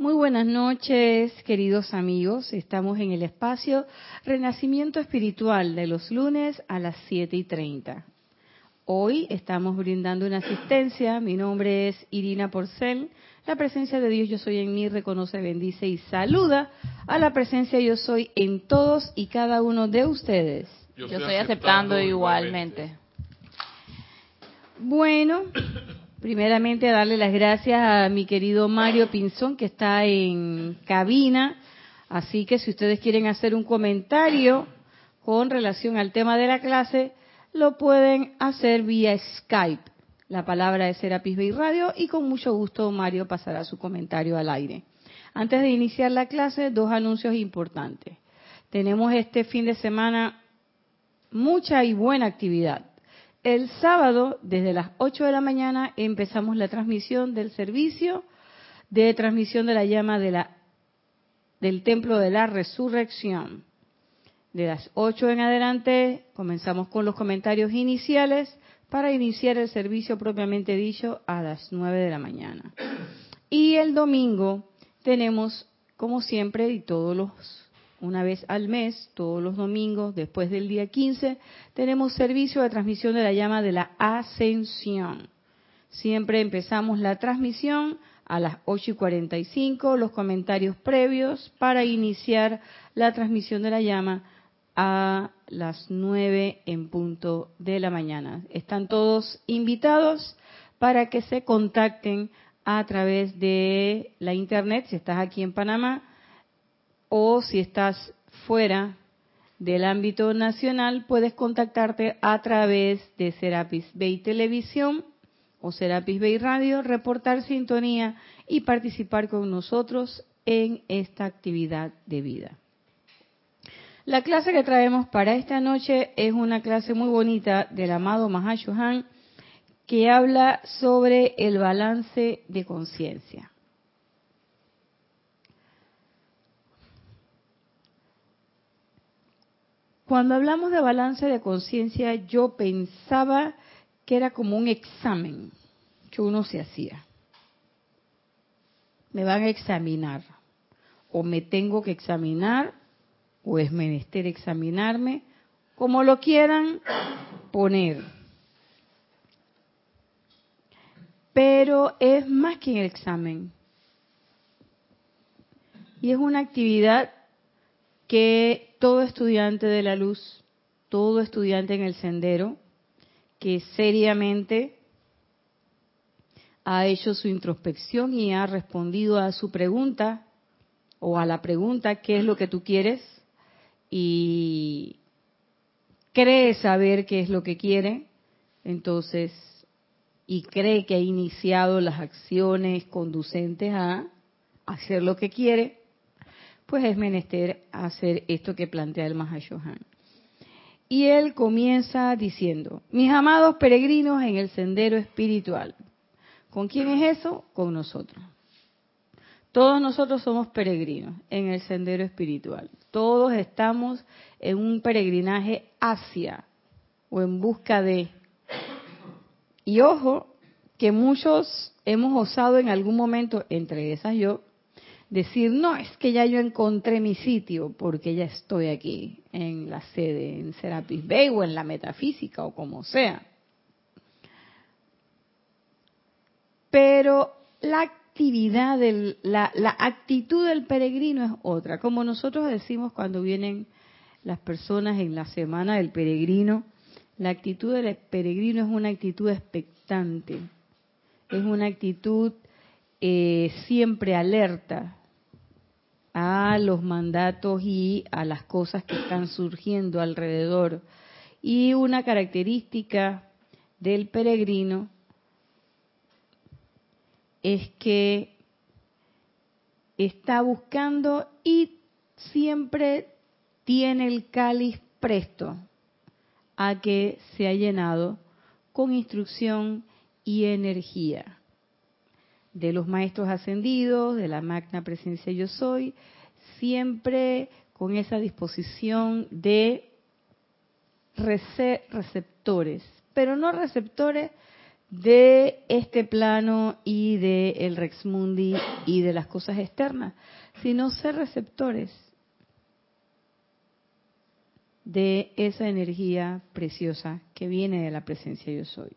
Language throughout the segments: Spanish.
Muy buenas noches, queridos amigos. Estamos en el espacio Renacimiento Espiritual de los lunes a las 7 y 30. Hoy estamos brindando una asistencia. Mi nombre es Irina Porcel. La presencia de Dios Yo Soy en mí reconoce, bendice y saluda a la presencia Yo Soy en todos y cada uno de ustedes. Yo, estoy aceptando, igualmente. Bueno, primeramente darle las gracias a mi querido Mario Pinzón que está en cabina. Así que si ustedes quieren hacer un comentario con relación al tema de la clase, lo pueden hacer vía Skype. La palabra es Serapis Bay Radio y con mucho gusto Mario pasará su comentario al aire. Antes de iniciar la clase, dos anuncios importantes. Tenemos este fin de semana mucha y buena actividad. El sábado, desde las 8 de la mañana, empezamos la transmisión del servicio de transmisión de la llama de la, del Templo de la Resurrección. De las 8 en adelante comenzamos con los comentarios iniciales para iniciar el servicio propiamente dicho a las 9 de la mañana. Y el domingo tenemos, como siempre, y todos los una vez al mes, todos los domingos, después del día 15, tenemos servicio de transmisión de la llama de la ascensión. Siempre empezamos la transmisión a las 8 y 45, los comentarios previos para iniciar la transmisión de la llama a las 9 en punto de la mañana. Están todos invitados para que se contacten a través de la internet, si estás aquí en Panamá, o si estás fuera del ámbito nacional, puedes contactarte a través de Serapis Bay Televisión o Serapis Bay Radio, reportar sintonía y participar con nosotros en esta actividad de vida. La clase que traemos para esta noche es una clase muy bonita del amado Mahashohan que habla sobre el balance de conciencia. Cuando hablamos de balance de conciencia, yo pensaba que era como un examen que uno se hacía. Me van a examinar, o me tengo que examinar, o es menester examinarme, como lo quieran poner. Pero es más que el examen. Y es una actividad que todo estudiante de la luz, todo estudiante en el sendero, que seriamente ha hecho su introspección y ha respondido a su pregunta o a la pregunta ¿qué es lo que tú quieres? y cree saber qué es lo que quiere, entonces, y cree que ha iniciado las acciones conducentes a hacer lo que quiere, pues es menester hacer esto que plantea el Mahashohan. Y él comienza diciendo, mis amados peregrinos en el sendero espiritual. ¿Con quién es eso? Con nosotros. Todos nosotros somos peregrinos en el sendero espiritual. Todos estamos en un peregrinaje hacia o en busca de. Y ojo, que muchos hemos osado en algún momento, entre esas yo, decir, no, es que ya yo encontré mi sitio porque ya estoy aquí en la sede, en Serapis Bay o en la metafísica o como sea. Pero la actividad, del, la, la actitud del peregrino es otra. Como nosotros decimos cuando vienen las personas en la semana del peregrino, la actitud del peregrino es una actitud expectante, es una actitud eh, siempre alerta, a los mandatos y a las cosas que están surgiendo alrededor. Y una característica del peregrino es que está buscando y siempre tiene el cáliz presto a que se ha llenado con instrucción y energía de los maestros ascendidos, de la magna presencia yo soy, siempre con esa disposición de receptores, pero no receptores de este plano y de el Rex Mundi y de las cosas externas, sino ser receptores de esa energía preciosa que viene de la presencia yo soy.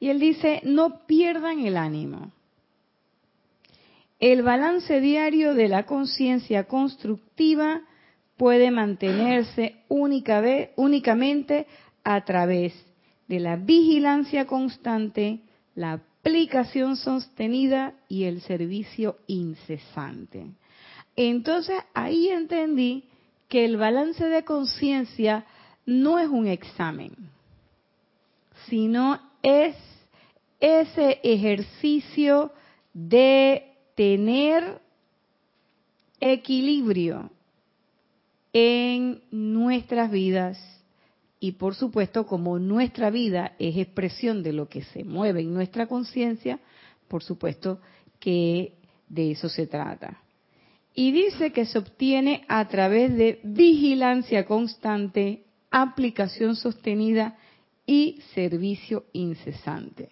Y él dice, no pierdan el ánimo. El balance diario de la conciencia constructiva puede mantenerse únicamente a través de la vigilancia constante, la aplicación sostenida y el servicio incesante. Entonces ahí entendí que el balance de conciencia no es un examen, sino es ese ejercicio de tener equilibrio en nuestras vidas y por supuesto como nuestra vida es expresión de lo que se mueve en nuestra conciencia, por supuesto que de eso se trata. Y dice que se obtiene a través de vigilancia constante, aplicación sostenida y servicio incesante.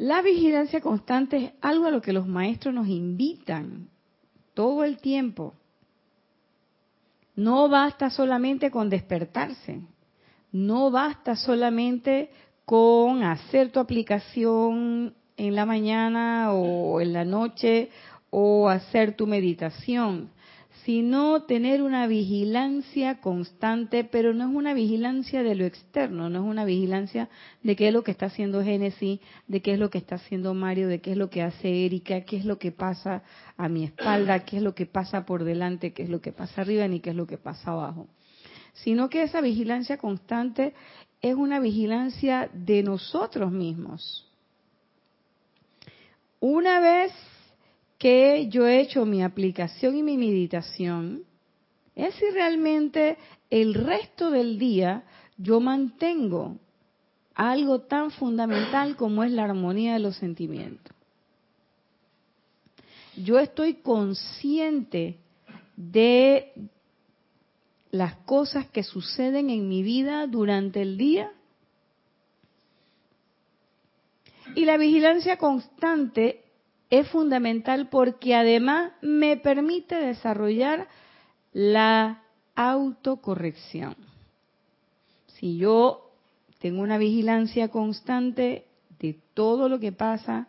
La vigilancia constante es algo a lo que los maestros nos invitan todo el tiempo. No basta solamente con despertarse, no basta solamente con hacer tu aplicación en la mañana o en la noche o hacer tu meditación, sino tener una vigilancia constante, pero no es una vigilancia de lo externo, no es una vigilancia de qué es lo que está haciendo Génesis, de qué es lo que está haciendo Mario, de qué es lo que hace Erika, qué es lo que pasa a mi espalda, qué es lo que pasa por delante, qué es lo que pasa arriba, ni qué es lo que pasa abajo. Sino que esa vigilancia constante es una vigilancia de nosotros mismos. Una vez que yo he hecho mi aplicación y mi meditación es si realmente el resto del día yo mantengo algo tan fundamental como es la armonía de los sentimientos. Yo estoy consciente de las cosas que suceden en mi vida durante el día. Y la vigilancia constante es fundamental porque además me permite desarrollar la autocorrección. Si yo tengo una vigilancia constante de todo lo que pasa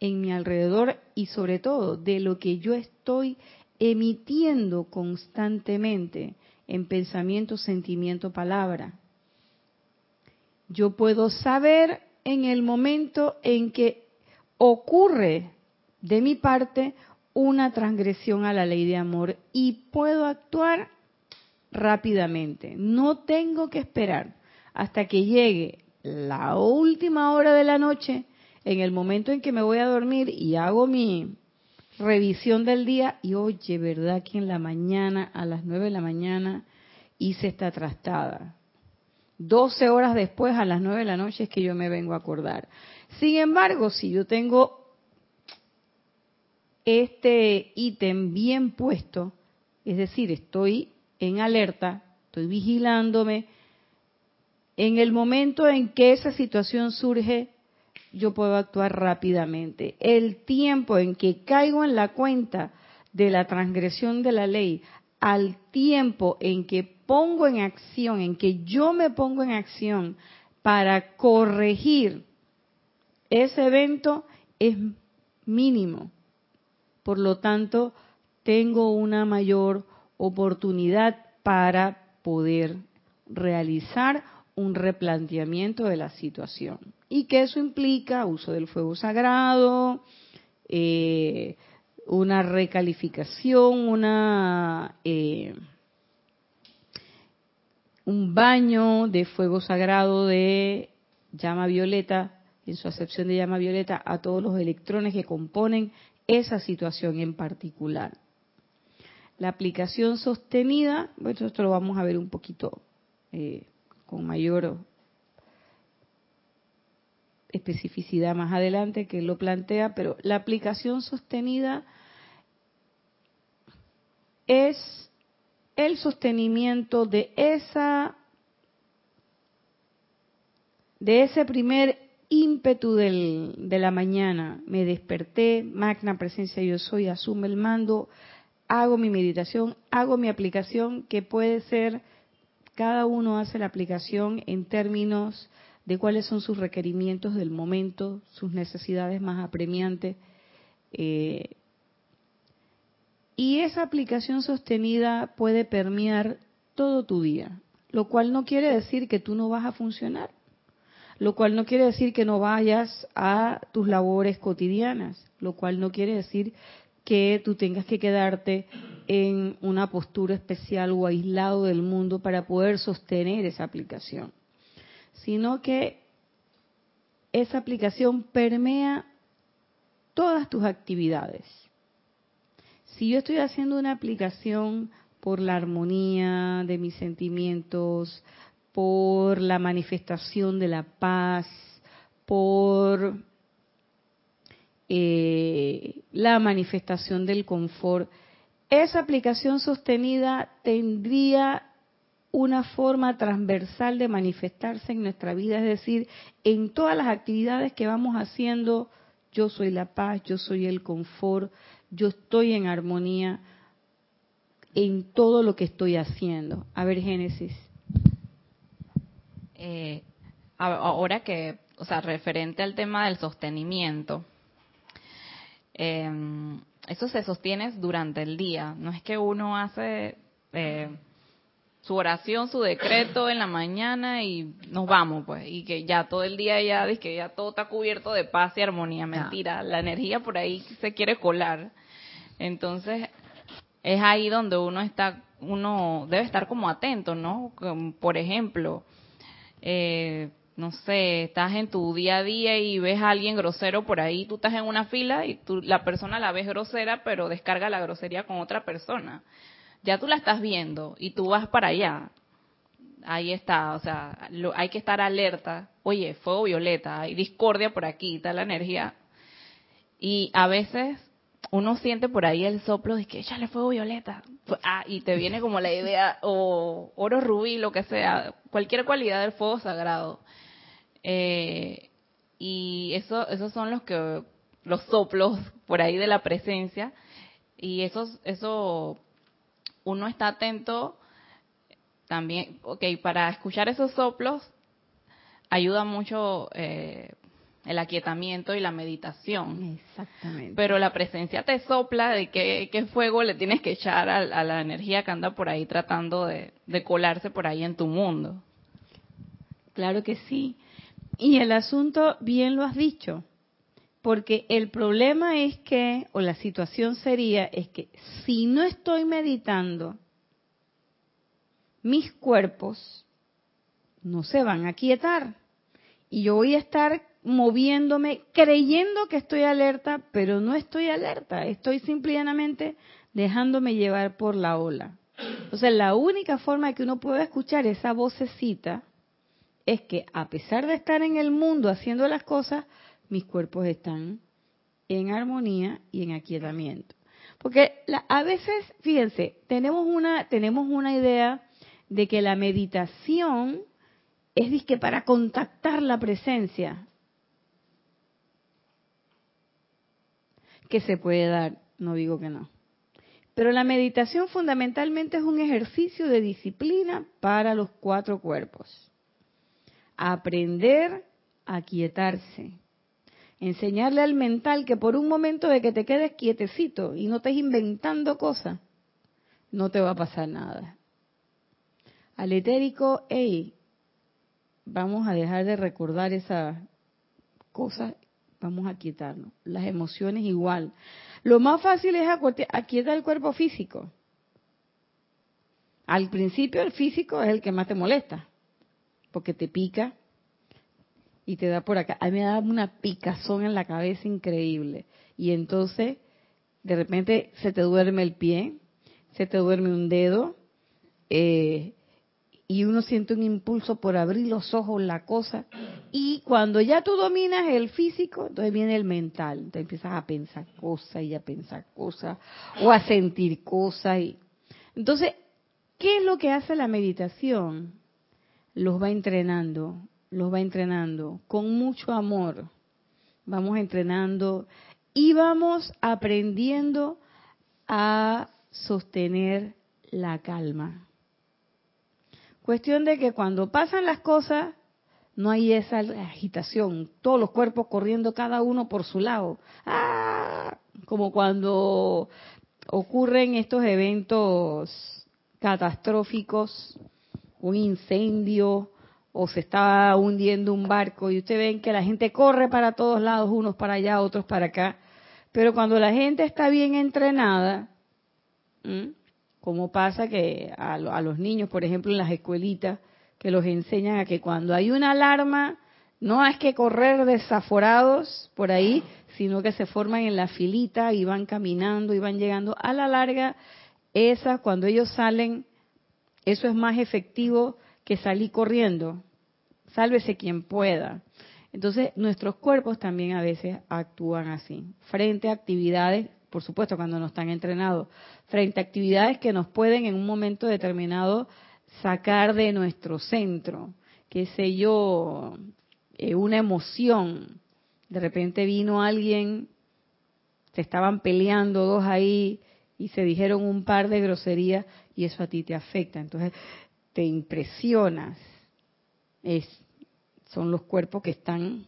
en mi alrededor y sobre todo de lo que yo estoy emitiendo constantemente en pensamiento, sentimiento, palabra. Yo puedo saber en el momento en que ocurre de mi parte una transgresión a la ley de amor y puedo actuar rápidamente. No tengo que esperar hasta que llegue la última hora de la noche, en el momento en que me voy a dormir y hago mi revisión del día y oye, ¿verdad que en la mañana, a las nueve de la mañana, hice esta trastada? Doce horas después, a las nueve de la noche, es que yo me vengo a acordar. Sin embargo, si yo tengo este ítem bien puesto, es decir, estoy en alerta, estoy vigilándome, en el momento en que esa situación surge, yo puedo actuar rápidamente. El tiempo en que caigo en la cuenta de la transgresión de la ley, al tiempo en que pongo en acción, en que yo me pongo en acción para corregir ese evento, es mínimo. Por lo tanto, tengo una mayor oportunidad para poder realizar un replanteamiento de la situación. Y que eso implica uso del fuego sagrado, eh, una recalificación, una eh, un baño de fuego sagrado de llama violeta, en su acepción de llama violeta, a todos los electrones que componen esa situación en particular. La aplicación sostenida, bueno, esto lo vamos a ver un poquito eh, con mayor especificidad más adelante que lo plantea, pero la aplicación sostenida es el sostenimiento de esa de ese primer ímpetu de la mañana me desperté, magna presencia yo soy, asume el mando, hago mi meditación, hago mi aplicación, que puede ser, cada uno hace la aplicación en términos de cuáles son sus requerimientos del momento, sus necesidades más apremiantes. Eh, y esa aplicación sostenida puede permear todo tu día, lo cual no quiere decir que tú no vas a funcionar, lo cual no quiere decir que no vayas a tus labores cotidianas, lo cual no quiere decir que tú tengas que quedarte en una postura especial o aislado del mundo para poder sostener esa aplicación, sino que esa aplicación permea todas tus actividades. Si yo estoy haciendo una aplicación por la armonía de mis sentimientos, por la manifestación de la paz, por eh, la manifestación del confort, esa aplicación sostenida tendría una forma transversal de manifestarse en nuestra vida, es decir, en todas las actividades que vamos haciendo, yo soy la paz, yo soy el confort, yo estoy en armonía en todo lo que estoy haciendo. A ver, Génesis. Eh, ahora que, o sea, referente al tema del sostenimiento, eh, eso se sostiene durante el día. No es que uno hace eh, su oración, su decreto en la mañana y nos vamos, pues, y que ya todo el día ya, que ya todo está cubierto de paz y armonía. Mentira, la energía por ahí se quiere colar. Entonces, es ahí donde uno está uno debe estar como atento, ¿no? Por ejemplo, eh, no sé, estás en tu día a día y ves a alguien grosero por ahí, tú estás en una fila y tú, la persona la ves grosera, pero descarga la grosería con otra persona. Ya tú la estás viendo y tú vas para allá. Ahí está, o sea, hay que estar alerta. Oye, fuego violeta, hay discordia por aquí, está la energía. Y a veces uno siente por ahí el soplo de que échale fuego violeta. Ah, y te viene como la idea, o oro rubí, lo que sea, cualquier cualidad del fuego sagrado. Eh, y eso, esos son los que, los soplos por ahí de la presencia. Y eso, eso, uno está atento también, ok, para escuchar esos soplos, ayuda mucho eh, el aquietamiento y la meditación. Exactamente. Pero la presencia te sopla de qué, fuego le tienes que echar a, la energía que anda por ahí tratando de, colarse por ahí en tu mundo. Claro que sí. Y el asunto, bien lo has dicho, porque el problema es que, o la situación sería, es que si no estoy meditando, mis cuerpos no se van a quietar. Y yo voy a estar moviéndome, creyendo que estoy alerta, pero no estoy alerta, estoy simplemente dejándome llevar por la ola. O sea, la única forma que uno puede escuchar esa vocecita es que a pesar de estar en el mundo haciendo las cosas, mis cuerpos están en armonía y en aquietamiento. Porque a veces, fíjense, tenemos una, tenemos una idea de que la meditación es que para contactar la presencia. Que se puede dar, no digo que no. Pero la meditación fundamentalmente es un ejercicio de disciplina para los cuatro cuerpos. Aprender a quietarse. Enseñarle al mental que por un momento de que te quedes quietecito y no estés inventando cosas, no te va a pasar nada. Al etérico, vamos a dejar de recordar esas cosas vamos a quietarnos. Las emociones igual. Lo más fácil es aquietar el cuerpo físico. Al principio el físico es el que más te molesta, porque te pica y te da por acá. A mí me da una picazón en la cabeza increíble. Y entonces, de repente se te duerme el pie, se te duerme un dedo, eh, y uno siente un impulso por abrir los ojos, la cosa. Y cuando ya tú dominas el físico, entonces viene el mental. Entonces empiezas a pensar cosas y a pensar cosas, o a sentir cosas. Y... Entonces, ¿qué es lo que hace la meditación? Los va entrenando los va entrenando con mucho amor. Vamos entrenando y vamos aprendiendo a sostener la calma. Cuestión de que cuando pasan las cosas, no hay esa agitación, todos los cuerpos corriendo cada uno por su lado. ¡Ah! Como cuando ocurren estos eventos catastróficos, un incendio o se está hundiendo un barco y ustedes ven que la gente corre para todos lados, unos para allá, otros para acá. Pero cuando la gente está bien entrenada, como pasa que a, los niños, por ejemplo, en las escuelitas, que los enseñan a que cuando hay una alarma, no es que correr desaforados por ahí, sino que se forman en la filita y van caminando y van llegando. A la larga, esa, cuando ellos salen, eso es más efectivo que salir corriendo. Sálvese quien pueda. Entonces, nuestros cuerpos también a veces actúan así, frente a actividades por supuesto cuando no están entrenados, frente a actividades que nos pueden en un momento determinado sacar de nuestro centro, qué sé yo, eh, una emoción. De repente vino alguien, se estaban peleando dos ahí y se dijeron un par de groserías y eso a ti te afecta. Entonces te impresionas. Es, son los cuerpos que están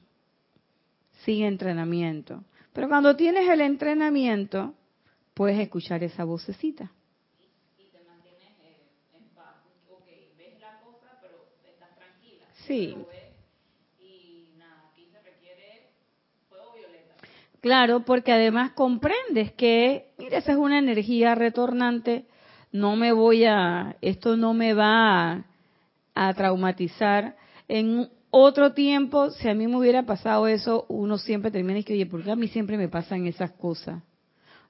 sin entrenamiento. Pero cuando tienes el entrenamiento, puedes escuchar esa vocecita. Y te mantienes eh, en paz. Ok, ves la cosa, pero estás tranquila. Sí. Y nada, aquí se requiere fuego violeta. Claro, porque además comprendes que, mira, esa es una energía retornante, no me voy a, esto no me va a, a traumatizar. En otro tiempo, si a mí me hubiera pasado eso, uno siempre termina y que, oye, ¿por qué a mí siempre me pasan esas cosas?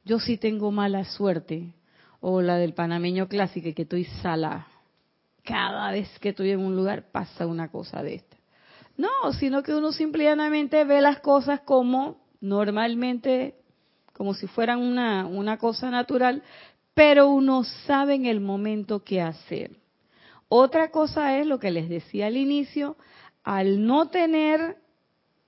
Yo sí tengo mala suerte. O la del panameño clásico, que estoy sala. Cada vez que estoy en un lugar pasa una cosa de esta. No, sino que uno simplemente ve las cosas como normalmente, como si fueran una, una cosa natural, pero uno sabe en el momento qué hacer. Otra cosa es lo que les decía al inicio, al no tener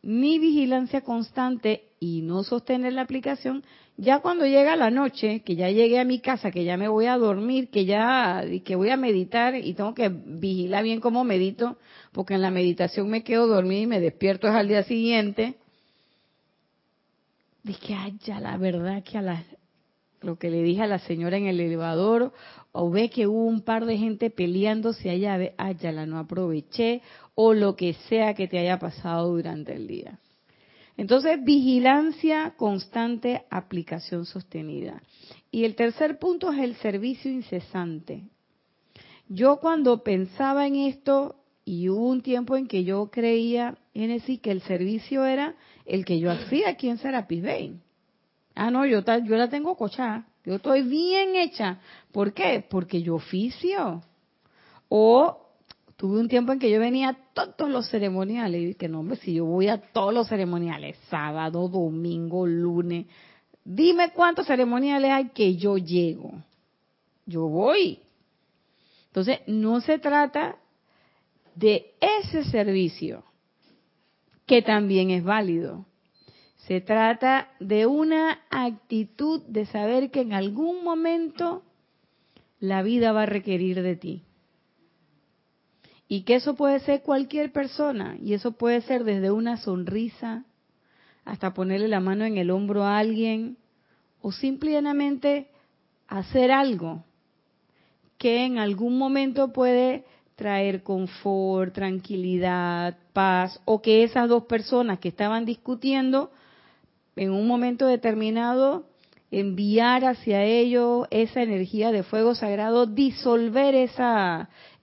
ni vigilancia constante y no sostener la aplicación, ya cuando llega la noche, que ya llegué a mi casa, que ya me voy a dormir, que ya que voy a meditar y tengo que vigilar bien cómo medito, porque en la meditación me quedo dormida y me despierto al día siguiente. Dije, ay, ya la verdad que a la, lo que le dije a la señora en el elevador, o ve que hubo un par de gente peleándose allá, ay, ya la no aproveché, o lo que sea que te haya pasado durante el día. Entonces, vigilancia constante, aplicación sostenida. Y el tercer punto es el servicio incesante. Yo cuando pensaba en esto, y hubo un tiempo en que yo creía, Genesis, que el servicio era el que yo hacía aquí en Serapis. Ah, no, yo, yo la tengo cochada. Yo estoy bien hecha. ¿Por qué? Porque yo oficio. O tuve un tiempo en que yo venía a todos los ceremoniales y dije, no, hombre, si yo voy a todos los ceremoniales, sábado, domingo, lunes, dime cuántos ceremoniales hay que yo llego. Yo voy. Entonces, no se trata de ese servicio, que también es válido. Se trata de una actitud de saber que en algún momento la vida va a requerir de ti. Y que eso puede ser cualquier persona, y eso puede ser desde una sonrisa hasta ponerle la mano en el hombro a alguien, o simplemente hacer algo que en algún momento puede traer confort, tranquilidad, paz, o que esas dos personas que estaban discutiendo en un momento determinado enviar hacia ellos esa energía de fuego sagrado, disolver esa,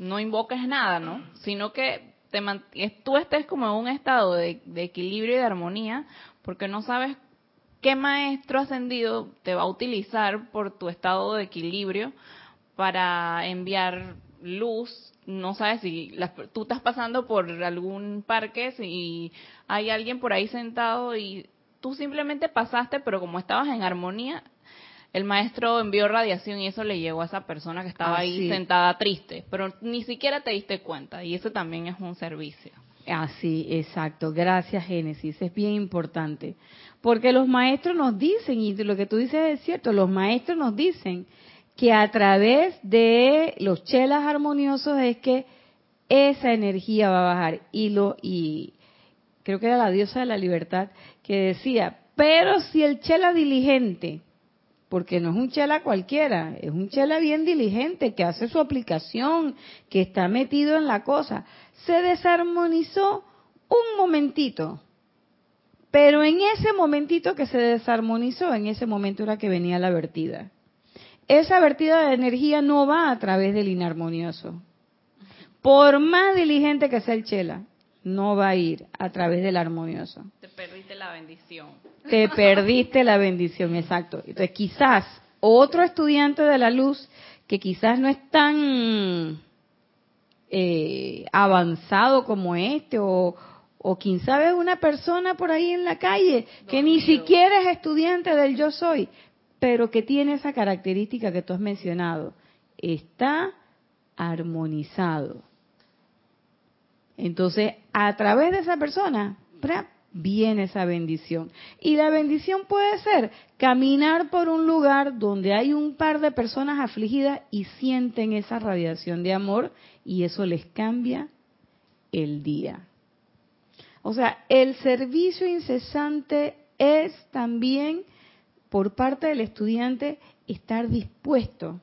no invoques nada, ¿no? Sino que te tú estés como en un estado de, equilibrio y de armonía, porque no sabes qué maestro ascendido te va a utilizar por tu estado de equilibrio para enviar luz. No sabes si tú estás pasando por algún parque y hay alguien por ahí sentado y tú simplemente pasaste, pero como estabas en armonía, el maestro envió radiación y eso le llegó a esa persona que estaba ahí sentada triste, pero ni siquiera te diste cuenta y eso también es un servicio. Así, exacto. Gracias, Génesis. Es bien importante. Porque los maestros nos dicen, y lo que tú dices es cierto, los maestros nos dicen que a través de los chelas armoniosos es que esa energía va a bajar. Y, lo, y creo que era la diosa de la libertad que decía, pero si el chela diligente porque no es un chela cualquiera, es un chela bien diligente que hace su aplicación, que está metido en la cosa. Se desarmonizó un momentito, pero en ese momentito que se desarmonizó, en ese momento era que venía la vertida. Esa vertida de energía no va a través del inarmonioso. Por más diligente que sea el chela, no va a ir a través del armonioso. Te perdiste la bendición. Te perdiste la bendición, exacto. Entonces, quizás otro estudiante de la luz que quizás no es tan eh, avanzado como este o, o quién sabe una persona por ahí en la calle que ni siquiera es estudiante del yo soy, pero que tiene esa característica que tú has mencionado, está armonizado. Entonces, a través de esa persona, viene esa bendición. Y la bendición puede ser caminar por un lugar donde hay un par de personas afligidas y sienten esa radiación de amor y eso les cambia el día. O sea, el servicio incesante es también por parte del estudiante estar dispuesto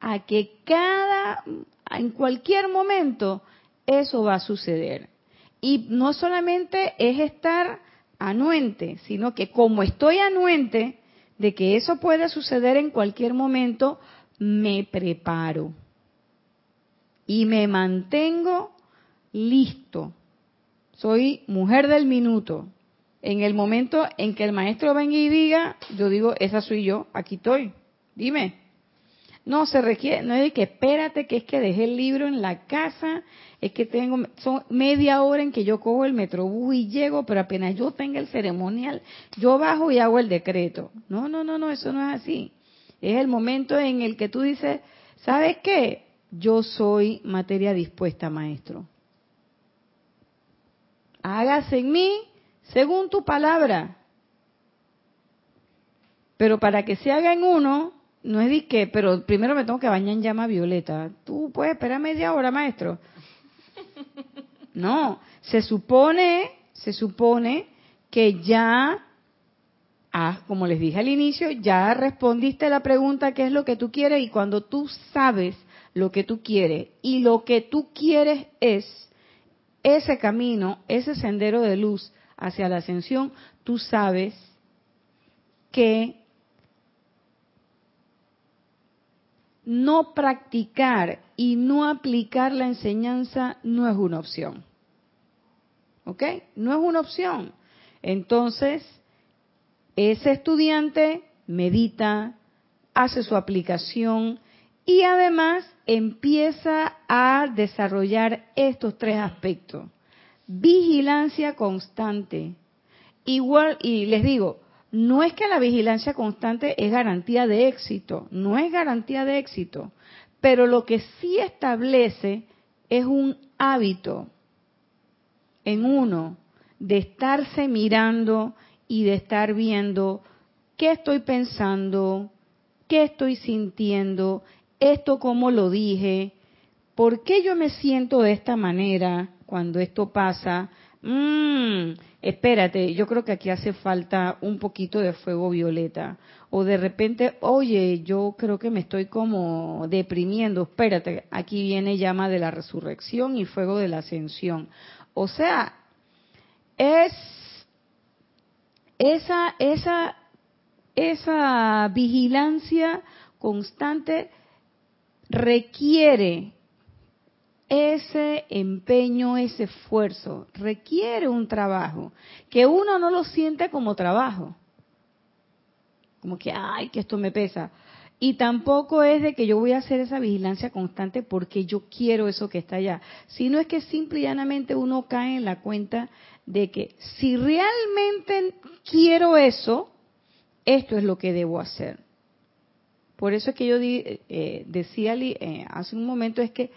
a que cada, en cualquier momento, eso va a suceder. Y no solamente es estar anuente, sino que como estoy anuente de que eso puede suceder en cualquier momento, me preparo y me mantengo listo. Soy mujer del minuto. En el momento en que el maestro venga y diga, yo digo, esa soy yo, aquí estoy. Dime. No, se requiere, no es de que espérate, que es que dejé el libro en la casa, es que tengo, son media hora en que yo cojo el metrobús y llego, pero apenas yo tenga el ceremonial, yo bajo y hago el decreto. No, no, no, no, eso no es así. Es el momento en el que tú dices, ¿sabes qué? Yo soy materia dispuesta, maestro. Hágase en mí según tu palabra. Pero para que se haga en uno, no es de que, pero primero me tengo que bañar en llama violeta. Tú puedes esperar media hora, maestro. No, se supone, se supone que ya, ah, como les dije al inicio, ya respondiste la pregunta qué es lo que tú quieres y cuando tú sabes lo que tú quieres y lo que tú quieres es ese camino, ese sendero de luz hacia la ascensión, tú sabes que no practicar y no aplicar la enseñanza no es una opción. ¿Ok? No es una opción. Entonces, ese estudiante medita, hace su aplicación y además empieza a desarrollar estos tres aspectos. Vigilancia constante. Igual, y les digo, no es que la vigilancia constante es garantía de éxito, no es garantía de éxito, pero lo que sí establece es un hábito en uno de estarse mirando y de estar viendo qué estoy pensando, qué estoy sintiendo, esto cómo lo dije, por qué yo me siento de esta manera cuando esto pasa. Mmm, espérate, yo creo que aquí hace falta un poquito de fuego violeta. O de repente, oye, yo creo que me estoy como deprimiendo, espérate, aquí viene llama de la resurrección y fuego de la ascensión. O sea, es esa, esa, esa vigilancia constante requiere ese empeño, ese esfuerzo requiere un trabajo que uno no lo siente como trabajo. Como que, ay, que esto me pesa. Y tampoco es de que yo voy a hacer esa vigilancia constante porque yo quiero eso que está allá, sino es que simple y llanamente uno cae en la cuenta de que si realmente quiero eso, esto es lo que debo hacer. Por eso es que yo eh, decía eh, hace un momento, es que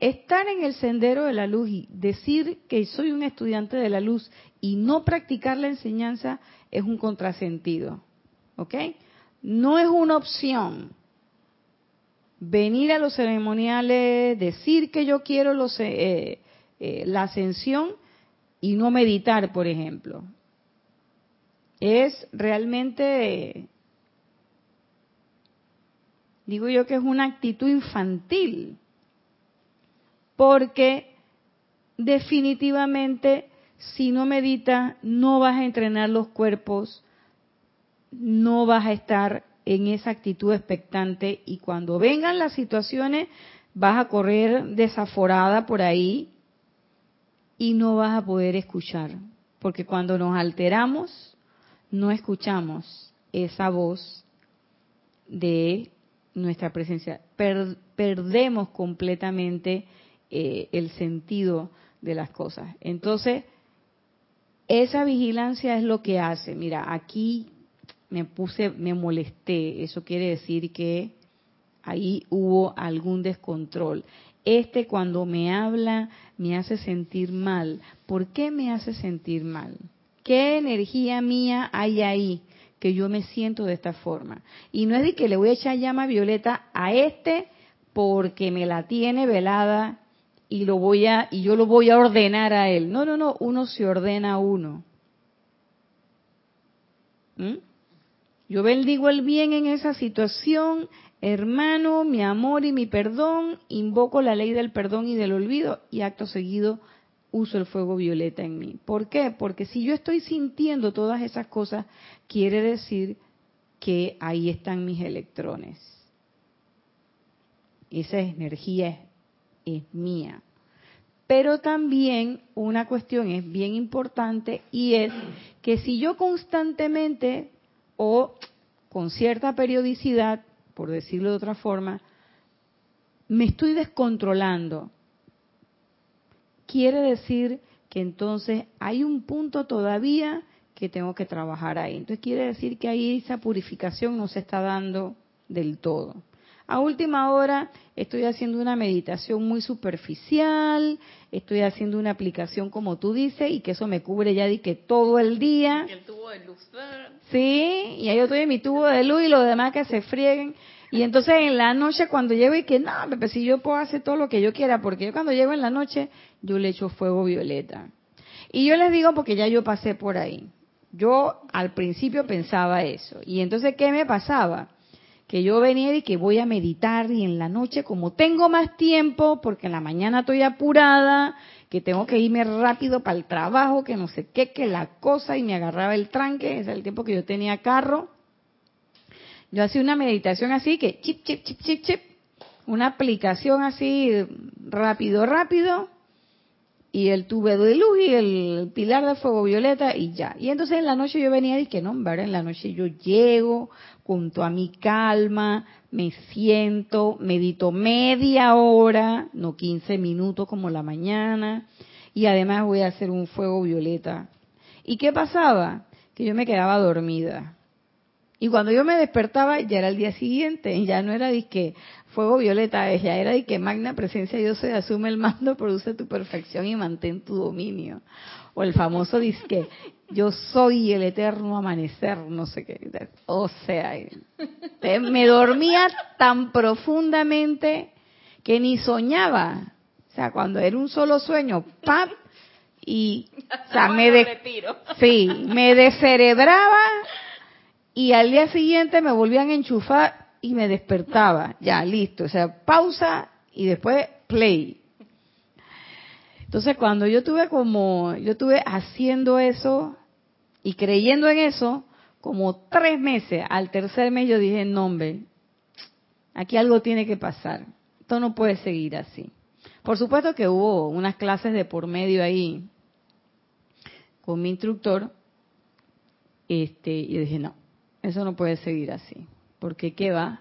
estar en el sendero de la luz y decir que soy un estudiante de la luz y no practicar la enseñanza es un contrasentido. ¿Ok? No es una opción. Venir a los ceremoniales, decir que yo quiero los, eh, eh, la ascensión y no meditar, por ejemplo. Es realmente, digo yo que es una actitud infantil, porque definitivamente si no meditas no vas a entrenar los cuerpos, no vas a estar en esa actitud expectante y cuando vengan las situaciones vas a correr desaforada por ahí y no vas a poder escuchar, porque cuando nos alteramos no escuchamos esa voz de nuestra presencia, perdemos completamente eh, el sentido de las cosas. Entonces, esa vigilancia es lo que hace. Mira, aquí me puse, me molesté. Eso quiere decir que ahí hubo algún descontrol. Este cuando me habla me hace sentir mal. ¿Por qué me hace sentir mal? ¿Qué energía mía hay ahí que yo me siento de esta forma? Y no es de que le voy a echar llama violeta a este porque me la tiene velada y lo voy a y yo lo voy a ordenar a él. No, no, no, uno se ordena a uno. ¿Mm? Yo bendigo el bien en esa situación, hermano, mi amor y mi perdón, invoco la ley del perdón y del olvido y acto seguido uso el fuego violeta en mí. ¿Por qué? Porque si yo estoy sintiendo todas esas cosas, quiere decir que ahí están mis electrones. Esa energía es mía. Pero también una cuestión es bien importante y es que si yo constantemente o con cierta periodicidad, por decirlo de otra forma, me estoy descontrolando. Quiere decir que entonces hay un punto todavía que tengo que trabajar ahí. Entonces quiere decir que ahí esa purificación no se está dando del todo. A última hora estoy haciendo una meditación muy superficial, estoy haciendo una aplicación como tú dices y que eso me cubre ya de que todo el día. Y el tubo de luz. Sí, y ahí yo estoy en mi tubo de luz y los demás que se frieguen. Y entonces en la noche cuando llego y que no, Pepe, si yo puedo hacer todo lo que yo quiera, porque yo cuando llego en la noche yo le echo fuego violeta. Y yo les digo porque ya yo pasé por ahí. Yo al principio pensaba eso. Y entonces, ¿qué me pasaba? Que yo venía y que voy a meditar y en la noche como tengo más tiempo, porque en la mañana estoy apurada, que tengo que irme rápido para el trabajo, que no sé qué, que la cosa, y me agarraba el tranque, ese es el tiempo que yo tenía carro. Yo hacía una meditación así, que chip, chip, chip, chip, chip, una aplicación así, rápido, rápido, y el tubo de luz y el pilar de fuego violeta y ya. Y entonces en la noche yo venía y que no, en la noche yo llego junto a mi calma, me siento, medito media hora, no 15 minutos como la mañana, y además voy a hacer un fuego violeta. ¿Y qué pasaba? Que yo me quedaba dormida. Y cuando yo me despertaba ya era el día siguiente, ya no era de que fuego violeta, ya era de que magna presencia yo se asume el mando, produce tu perfección y mantén tu dominio. O el famoso disque, yo soy el eterno amanecer, no sé qué. O sea, me dormía tan profundamente que ni soñaba. O sea, cuando era un solo sueño, ¡pap! Y, o sea, me, de, sí, me descerebraba y al día siguiente me volvían a enchufar y me despertaba. Ya, listo. O sea, pausa y después play. Entonces, cuando yo tuve como, yo tuve haciendo eso y creyendo en eso, como tres meses, al tercer mes yo dije, no hombre, aquí algo tiene que pasar. Esto no puede seguir así. Por supuesto que hubo unas clases de por medio ahí con mi instructor, este, y dije, no, eso no puede seguir así, porque ¿qué va?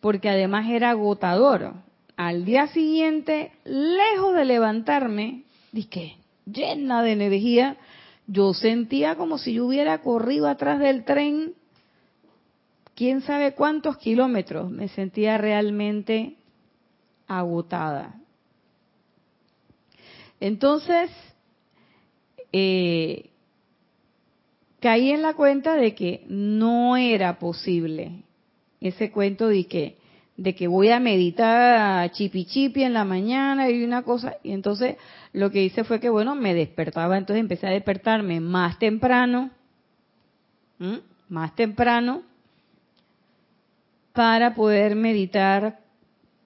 Porque además era agotador. Al día siguiente, lejos de levantarme, dije, llena de energía, yo sentía como si yo hubiera corrido atrás del tren quién sabe cuántos kilómetros, me sentía realmente agotada. Entonces, eh, caí en la cuenta de que no era posible ese cuento de que de que voy a meditar chipi chipi en la mañana y una cosa. Y entonces lo que hice fue que bueno me despertaba. Entonces empecé a despertarme más temprano más temprano para poder meditar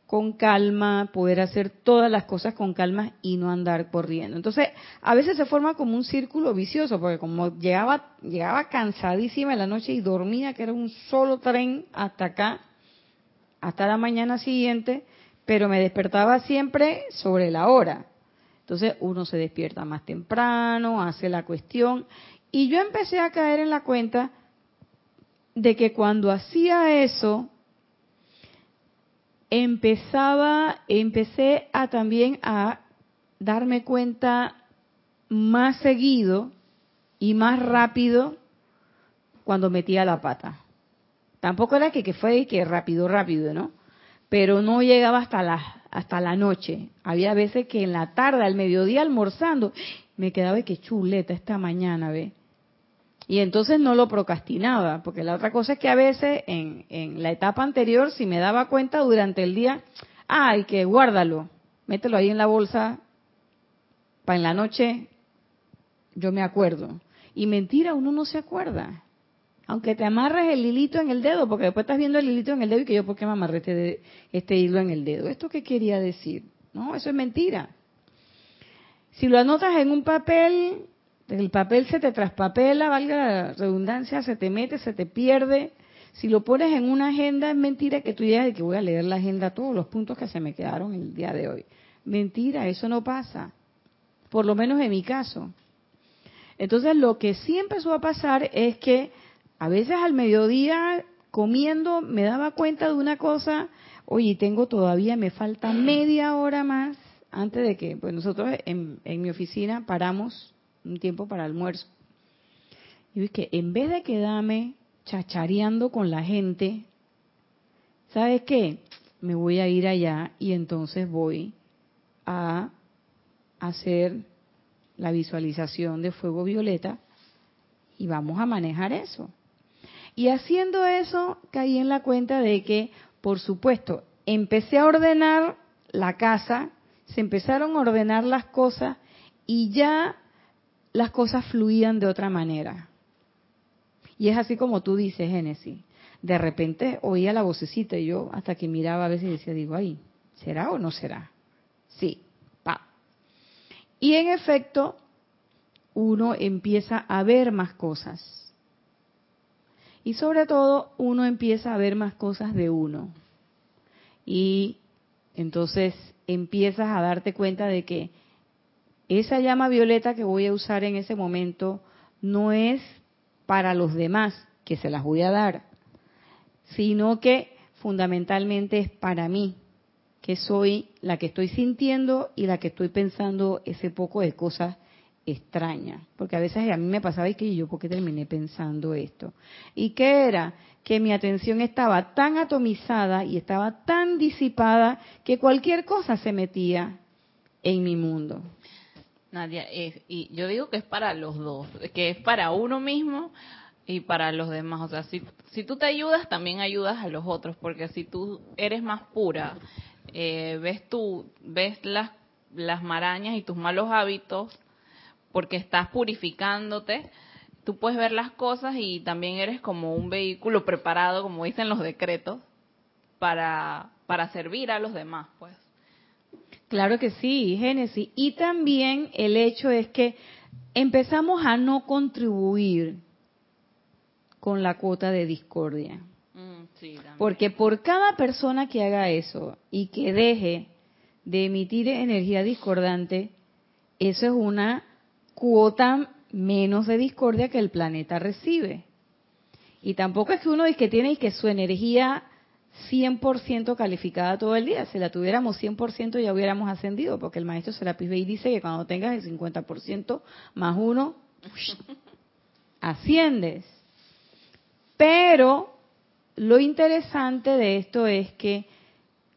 con calma, poder hacer todas las cosas con calma y no andar corriendo. Entonces, a veces se forma como un círculo vicioso, porque como llegaba, llegaba cansadísima en la noche y dormía, que era un solo tren hasta acá, hasta la mañana siguiente, pero me despertaba siempre sobre la hora. Entonces uno se despierta más temprano, hace la cuestión, y yo empecé a caer en la cuenta de que cuando hacía eso, empezaba, empecé a también a darme cuenta más seguido y más rápido cuando metía la pata. Tampoco era que, que fue que rápido, rápido, ¿no? Pero no llegaba hasta la, hasta la noche. Había veces que en la tarde, al mediodía almorzando, me quedaba que chuleta esta mañana, ¿ve? Y entonces no lo procrastinaba, porque la otra cosa es que a veces en, en la etapa anterior, si me daba cuenta durante el día, ay, que guárdalo, mételo ahí en la bolsa, para en la noche, yo me acuerdo. Y mentira, uno no se acuerda. Aunque te amarres el hilito en el dedo, porque después estás viendo el hilito en el dedo y que yo, ¿por qué me amarré este, este hilo en el dedo? ¿Esto qué quería decir? No, eso es mentira. Si lo anotas en un papel, el papel se te traspapela, valga la redundancia, se te mete, se te pierde. Si lo pones en una agenda, es mentira que tú digas de que voy a leer la agenda, todos los puntos que se me quedaron el día de hoy. Mentira, eso no pasa. Por lo menos en mi caso. Entonces, lo que sí empezó a pasar es que a veces al mediodía, comiendo, me daba cuenta de una cosa, oye, tengo todavía, me falta media hora más antes de que, pues nosotros en, en mi oficina paramos un tiempo para almuerzo. Y que en vez de quedarme chachareando con la gente, ¿sabes qué? Me voy a ir allá y entonces voy a hacer la visualización de fuego violeta y vamos a manejar eso. Y haciendo eso caí en la cuenta de que, por supuesto, empecé a ordenar la casa, se empezaron a ordenar las cosas y ya las cosas fluían de otra manera. Y es así como tú dices, Génesis. De repente oía la vocecita y yo hasta que miraba a veces decía, digo, ay, ¿será o no será? Sí, pa. Y en efecto, uno empieza a ver más cosas. Y sobre todo, uno empieza a ver más cosas de uno. Y entonces empiezas a darte cuenta de que esa llama violeta que voy a usar en ese momento no es para los demás, que se las voy a dar, sino que fundamentalmente es para mí, que soy la que estoy sintiendo y la que estoy pensando ese poco de cosas extrañas. Porque a veces a mí me pasaba y que yo, ¿por qué terminé pensando esto? ¿Y qué era? Que mi atención estaba tan atomizada y estaba tan disipada que cualquier cosa se metía en mi mundo. Nadia, y yo digo que es para los dos, que es para uno mismo y para los demás. O sea, si, si tú te ayudas, también ayudas a los otros, porque si tú eres más pura, eh, ves tú, ves las, las marañas y tus malos hábitos, porque estás purificándote, tú puedes ver las cosas y también eres como un vehículo preparado, como dicen los decretos, para, para servir a los demás, pues. Claro que sí, Génesis. Y también el hecho es que empezamos a no contribuir con la cuota de discordia. Mm, Porque por cada persona que haga eso y que deje de emitir energía discordante, eso es una cuota menos de discordia que el planeta recibe. Y tampoco es que uno dice que tiene que su energía 100% calificada todo el día. Si la tuviéramos 100% ya hubiéramos ascendido, porque el maestro Serapis Bey dice que cuando tengas el 50% más uno, asciendes. Pero lo interesante de esto es que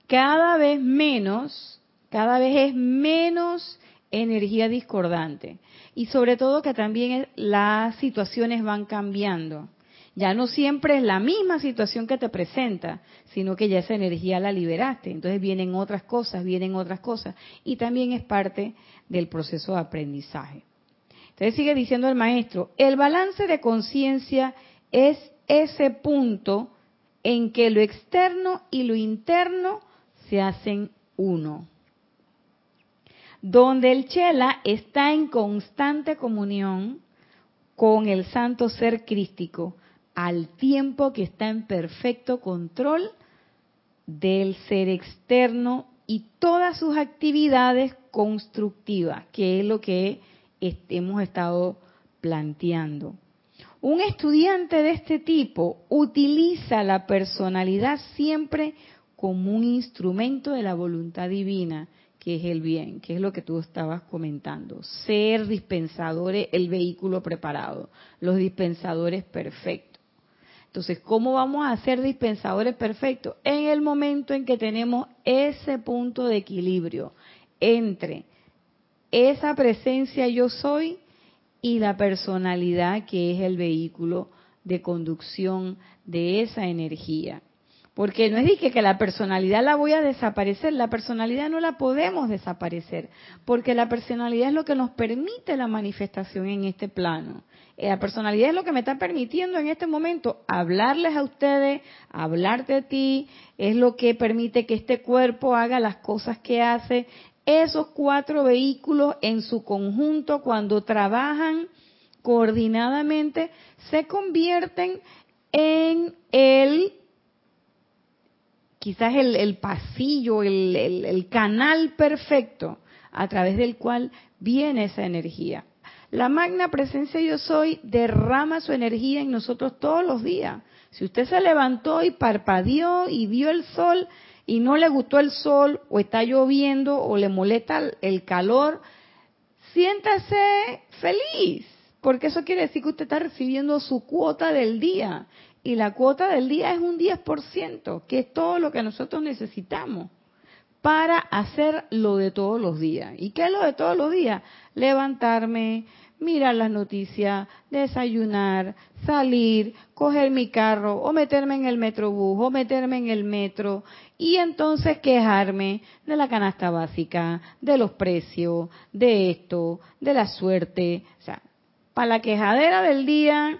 cada vez menos, cada vez es menos energía discordante. Y sobre todo que también las situaciones van cambiando. Ya no siempre es la misma situación que te presenta, sino que ya esa energía la liberaste. Entonces vienen otras cosas, vienen otras cosas. Y también es parte del proceso de aprendizaje. Entonces sigue diciendo el maestro, el balance de conciencia es ese punto en que lo externo y lo interno se hacen uno. Donde el Chela está en constante comunión con el santo ser crístico, al tiempo que está en perfecto control del ser externo y todas sus actividades constructivas, que es lo que hemos estado planteando. Un estudiante de este tipo utiliza la personalidad siempre como un instrumento de la voluntad divina, que es el bien, que es lo que tú estabas comentando. Ser dispensadores, el vehículo preparado, los dispensadores perfectos. Entonces, ¿cómo vamos a ser dispensadores perfectos? En el momento en que tenemos ese punto de equilibrio entre esa presencia yo soy y la personalidad que es el vehículo de conducción de esa energía. Porque no es dije que la personalidad la voy a desaparecer, la personalidad no la podemos desaparecer, porque la personalidad es lo que nos permite la manifestación en este plano. Eh, la personalidad es lo que me está permitiendo en este momento hablarles a ustedes, hablarte a ti, es lo que permite que este cuerpo haga las cosas que hace. Esos cuatro vehículos en su conjunto, cuando trabajan coordinadamente, se convierten en el quizás el, pasillo, el canal perfecto a través del cual viene esa energía. La magna presencia yo soy derrama su energía en nosotros todos los días. Si usted se levantó y parpadeó y vio el sol y no le gustó el sol o está lloviendo o le molesta el calor, siéntase feliz, porque eso quiere decir que usted está recibiendo su cuota del día. Y la cuota del día es un 10%, que es todo lo que nosotros necesitamos para hacer lo de todos los días. ¿Y qué es lo de todos los días? Levantarme, mirar las noticias, desayunar, salir, coger mi carro o meterme en el metrobús o meterme en el metro y entonces quejarme de la canasta básica, de los precios, de esto, de la suerte. O sea, para la quejadera del día,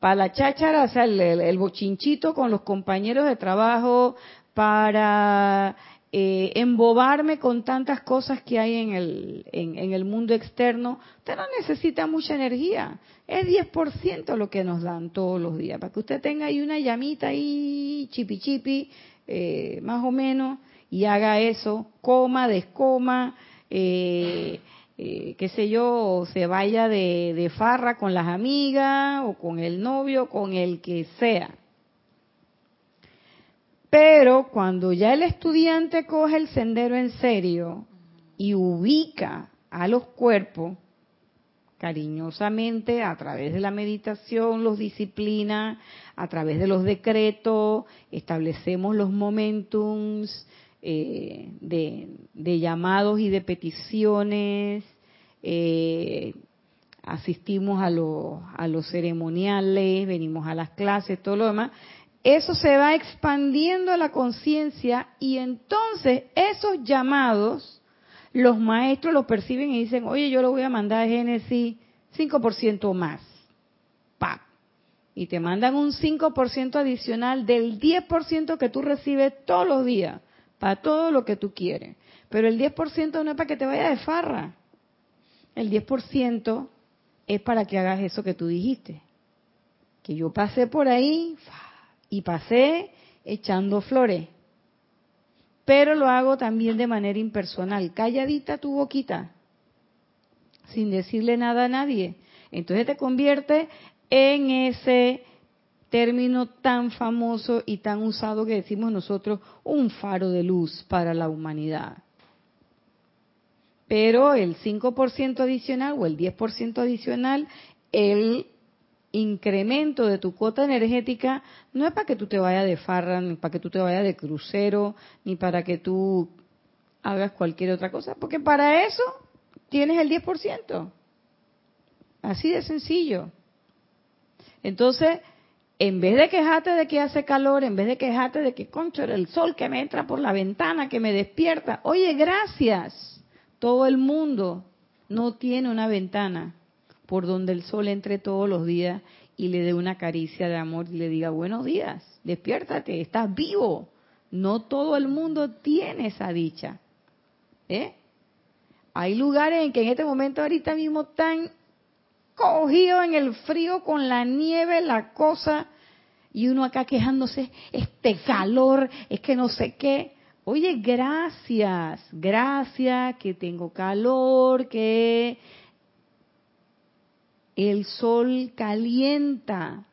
para la cháchara, o sea, el bochinchito con los compañeros de trabajo, para eh, embobarme con tantas cosas que hay en el, en, el mundo externo, usted no necesita mucha energía. Es 10% lo que nos dan todos los días, para que usted tenga ahí una llamita ahí, chipi chipi, eh, más o menos, y haga eso, coma, descoma, eh, eh, qué sé yo, se vaya de, de farra con las amigas o con el novio, con el que sea. Pero cuando ya el estudiante coge el sendero en serio y ubica a los cuerpos cariñosamente a través de la meditación, los disciplina, a través de los decretos, establecemos los momentums eh, de, llamados y de peticiones, eh, asistimos a, a los ceremoniales, venimos a las clases, todo lo demás, eso se va expandiendo a la conciencia y entonces esos llamados, los maestros los perciben y dicen, oye, yo lo voy a mandar a Génesis 5% más. ¡Pap! Y te mandan un 5% adicional del 10% que tú recibes todos los días, para todo lo que tú quieres. Pero el 10% no es para que te vaya de farra. El 10% es para que hagas eso que tú dijiste. Que yo pasé por ahí, y pasé echando flores. pero lo hago también de manera impersonal, calladita tu boquita, sin decirle nada a nadie. Entonces te convierte en ese término tan famoso y tan usado que decimos nosotros, un faro de luz para la humanidad. Pero el 5% adicional o el 10% adicional, el incremento de tu cuota energética no es para que tú te vayas de farra, ni para que tú te vayas de crucero, ni para que tú hagas cualquier otra cosa, porque para eso tienes el 10%. Así de sencillo. Entonces, en vez de quejarte de que hace calor, en vez de quejarte de que, concho, el sol que me entra por la ventana, que me despierta, oye, gracias. Todo el mundo no tiene una ventana por donde el sol entre todos los días y le dé una caricia de amor y le diga, buenos días, despiértate, estás vivo. No todo el mundo tiene esa dicha. ¿Eh? Hay lugares en que en este momento ahorita mismo están cogido en el frío con la nieve, la cosa, y uno acá quejándose, este calor, es que no sé qué. Oye, gracias, gracias, que tengo calor, que el sol calienta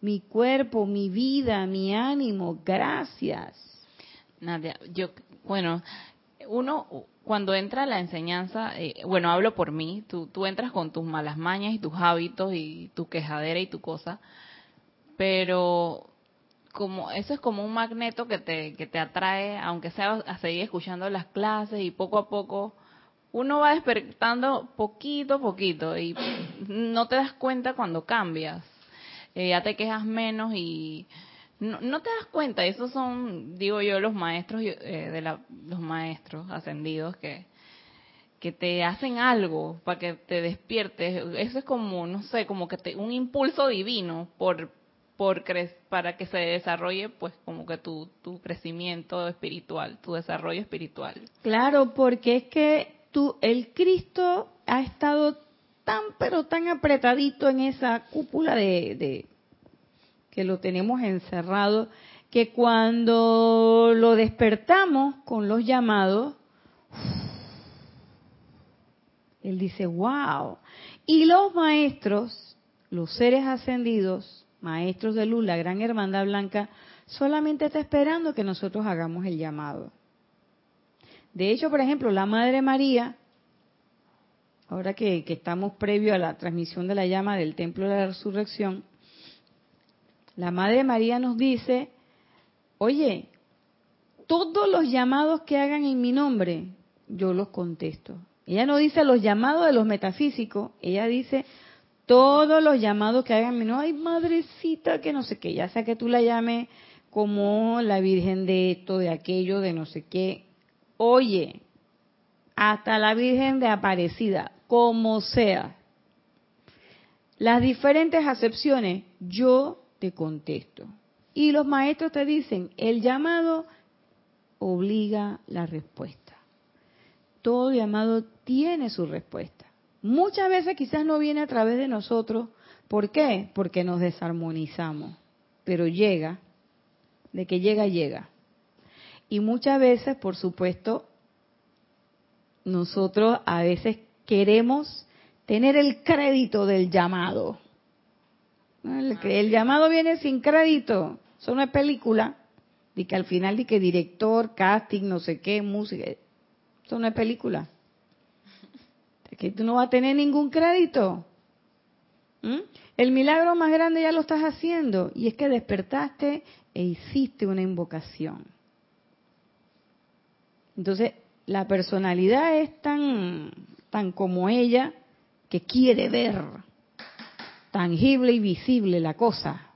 mi cuerpo, mi vida, mi ánimo, gracias. Nadia, yo, bueno, uno cuando entra la enseñanza, eh, bueno, hablo por mí, tú, tú entras con tus malas mañas y tus hábitos y tu quejadera y tu cosa, pero como eso es como un magneto que te, que te atrae, aunque sea a seguir escuchando las clases y poco a poco uno va despertando poquito a poquito y no te das cuenta cuando cambias. Eh, ya te quejas menos y no, te das cuenta, esos son, digo yo, los maestros eh, de los maestros ascendidos que que te hacen algo para que te despiertes. Eso es como, no sé, como que te, un impulso divino por por para que se desarrolle pues como que tu, tu crecimiento espiritual, tu desarrollo espiritual. Claro, porque es que el Cristo ha estado tan pero tan apretadito en esa cúpula de que lo tenemos encerrado, que cuando lo despertamos con los llamados, él dice, wow. Y los maestros, los seres ascendidos, maestros de luz, la gran hermandad blanca, solamente está esperando que nosotros hagamos el llamado. De hecho, por ejemplo, la Madre María, ahora que, estamos previo a la transmisión de la llama del Templo de la Resurrección, la Madre María nos dice, oye, todos los llamados que hagan en mi nombre, yo los contesto. Ella no dice los llamados de los metafísicos, ella dice todos los llamados que hagan en mi nombre. Ay, madrecita, que no sé qué, ya sea que tú la llames como la Virgen de esto, de aquello, de no sé qué. Oye, hasta la Virgen de Aparecida, como sea. Las diferentes acepciones, yo te contesto. Y los maestros te dicen, el llamado obliga la respuesta. Todo llamado tiene su respuesta. Muchas veces quizás no viene a través de nosotros. ¿Por qué? Porque nos desarmonizamos. Pero llega, de que llega, llega. Y muchas veces, por supuesto, nosotros a veces queremos tener el crédito del llamado. El, llamado viene sin crédito. Eso no es película. Que al final que director, casting, no sé qué, música. Eso no es película. Es que tú no vas a tener ningún crédito. ¿Mm? El milagro más grande ya lo estás haciendo. Y es que despertaste e hiciste una invocación. Entonces, la personalidad es tan, tan como ella que quiere ver tangible y visible la cosa.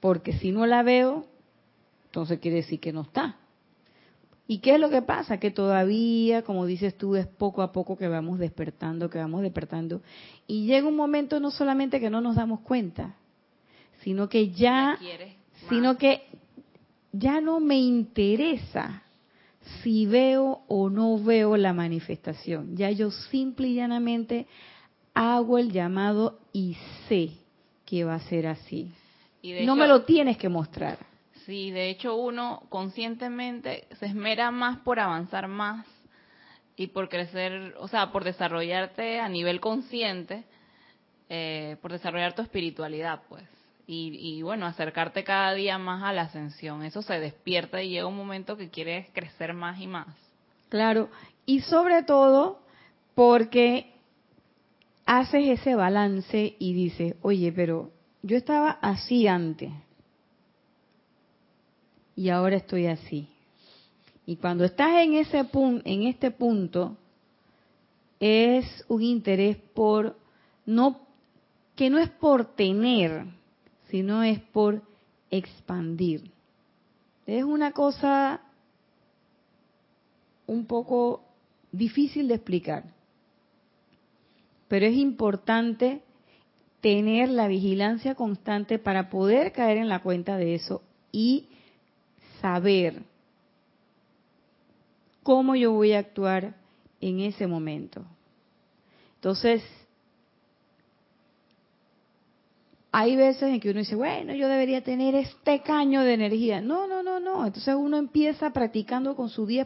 Porque si no la veo, entonces quiere decir que no está. ¿Y qué es lo que pasa? Que todavía, como dices tú, es poco a poco que vamos despertando, que vamos despertando. Y llega un momento no solamente que no nos damos cuenta, sino que ya, sino que ya no me interesa si veo o no veo la manifestación. Ya yo simple y llanamente hago el llamado y sé que va a ser así. no me lo tienes que mostrar. Sí, de hecho uno conscientemente se esmera más por avanzar más y por crecer, o sea, por desarrollarte a nivel consciente, eh, por desarrollar tu espiritualidad, pues. Y, y, bueno, acercarte cada día más a la ascensión. Eso se despierta y llega un momento que quieres crecer más y más. Claro, y sobre todo porque haces ese balance y dices, oye, pero yo estaba así antes y ahora estoy así. Y cuando estás en ese punto, en este punto, es un interés por no que no es por tener, sino es por expandir. Es una cosa un poco difícil de explicar, pero es importante tener la vigilancia constante para poder caer en la cuenta de eso y saber cómo yo voy a actuar en ese momento. Entonces, hay veces en que uno dice, bueno, yo debería tener este caño de energía. No, no, no, no. Entonces uno empieza practicando con su 10%.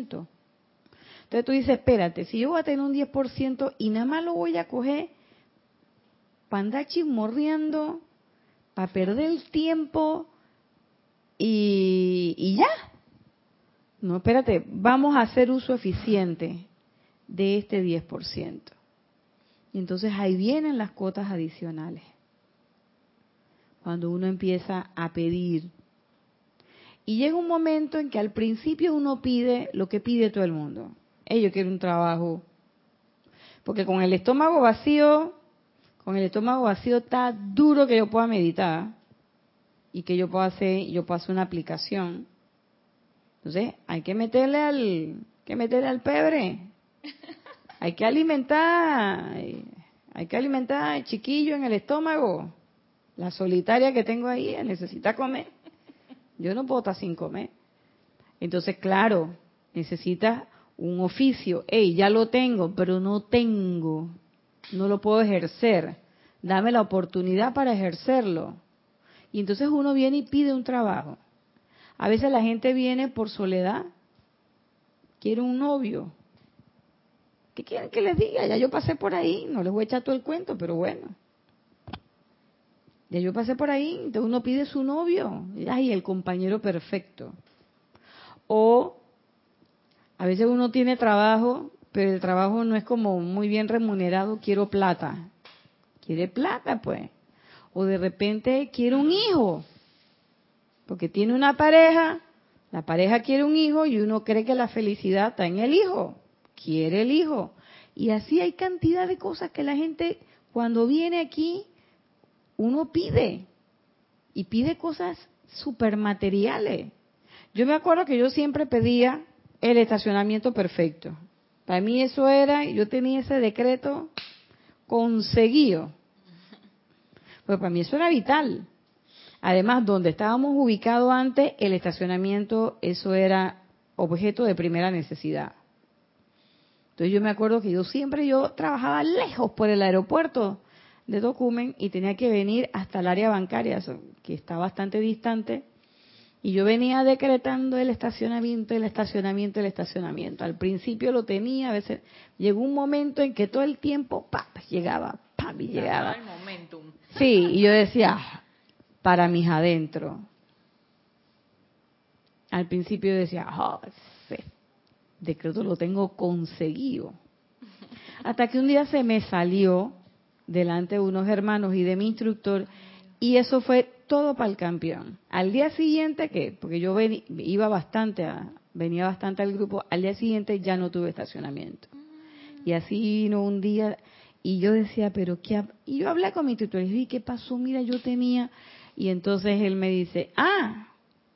Entonces tú dices, espérate, si yo voy a tener un 10% y nada más lo voy a coger para andar chismorreando, para perder el tiempo y, y ya. No, espérate, vamos a hacer uso eficiente de este 10%. Y entonces ahí vienen las cuotas adicionales cuando uno empieza a pedir. Y llega un momento en que al principio uno pide lo que pide todo el mundo. Ellos quieren un trabajo. Porque con el estómago vacío, con el estómago vacío está duro que yo pueda meditar y que yo pueda hacer, yo pueda hacer una aplicación. Entonces, hay que meterle al, que meterle al pebre. Hay que alimentar, hay que alimentar al chiquillo en el estómago. La solitaria que tengo ahí necesita comer. Yo no puedo estar sin comer. Entonces, claro, necesita un oficio. Hey, ya lo tengo, pero no tengo. No lo puedo ejercer. Dame la oportunidad para ejercerlo. Y entonces uno viene y pide un trabajo. A veces la gente viene por soledad. Quiere un novio. ¿Qué quieren que les diga? Ya yo pasé por ahí. No les voy a echar todo el cuento, pero bueno. Ya yo pasé por ahí, entonces uno pide su novio, ay, el compañero perfecto. O a veces uno tiene trabajo, pero el trabajo no es como muy bien remunerado, quiero plata. Quiere plata, pues. O de repente quiere un hijo, porque tiene una pareja, la pareja quiere un hijo y uno cree que la felicidad está en el hijo, quiere el hijo. Y así hay cantidad de cosas que la gente cuando viene aquí uno pide y pide cosas supermateriales. Yo me acuerdo que yo siempre pedía el estacionamiento perfecto. Para mí eso era, yo tenía ese decreto conseguido. Pues para mí eso era vital. Además, donde estábamos ubicados antes, el estacionamiento, eso era objeto de primera necesidad. Entonces yo me acuerdo que yo siempre yo trabajaba lejos por el aeropuerto de Document y tenía que venir hasta el área bancaria, que está bastante distante. Y yo venía decretando el estacionamiento, el estacionamiento, el estacionamiento. Al principio lo tenía, a veces llegó un momento en que todo el tiempo ¡pap! llegaba, ¡pap! y llegaba. El momentum. Sí, y yo decía, para mis adentro. Al principio decía, oh, ese decreto lo tengo conseguido. Hasta que un día se me salió delante de unos hermanos y de mi instructor y eso fue todo para el campeón. Al día siguiente, que porque yo iba bastante, a, venía bastante al grupo, al día siguiente ya no tuve estacionamiento. Y así vino un día y yo decía, pero qué, y yo hablé con mi instructor y dije, ¿qué pasó? Mira, yo tenía y entonces él me dice, "Ah,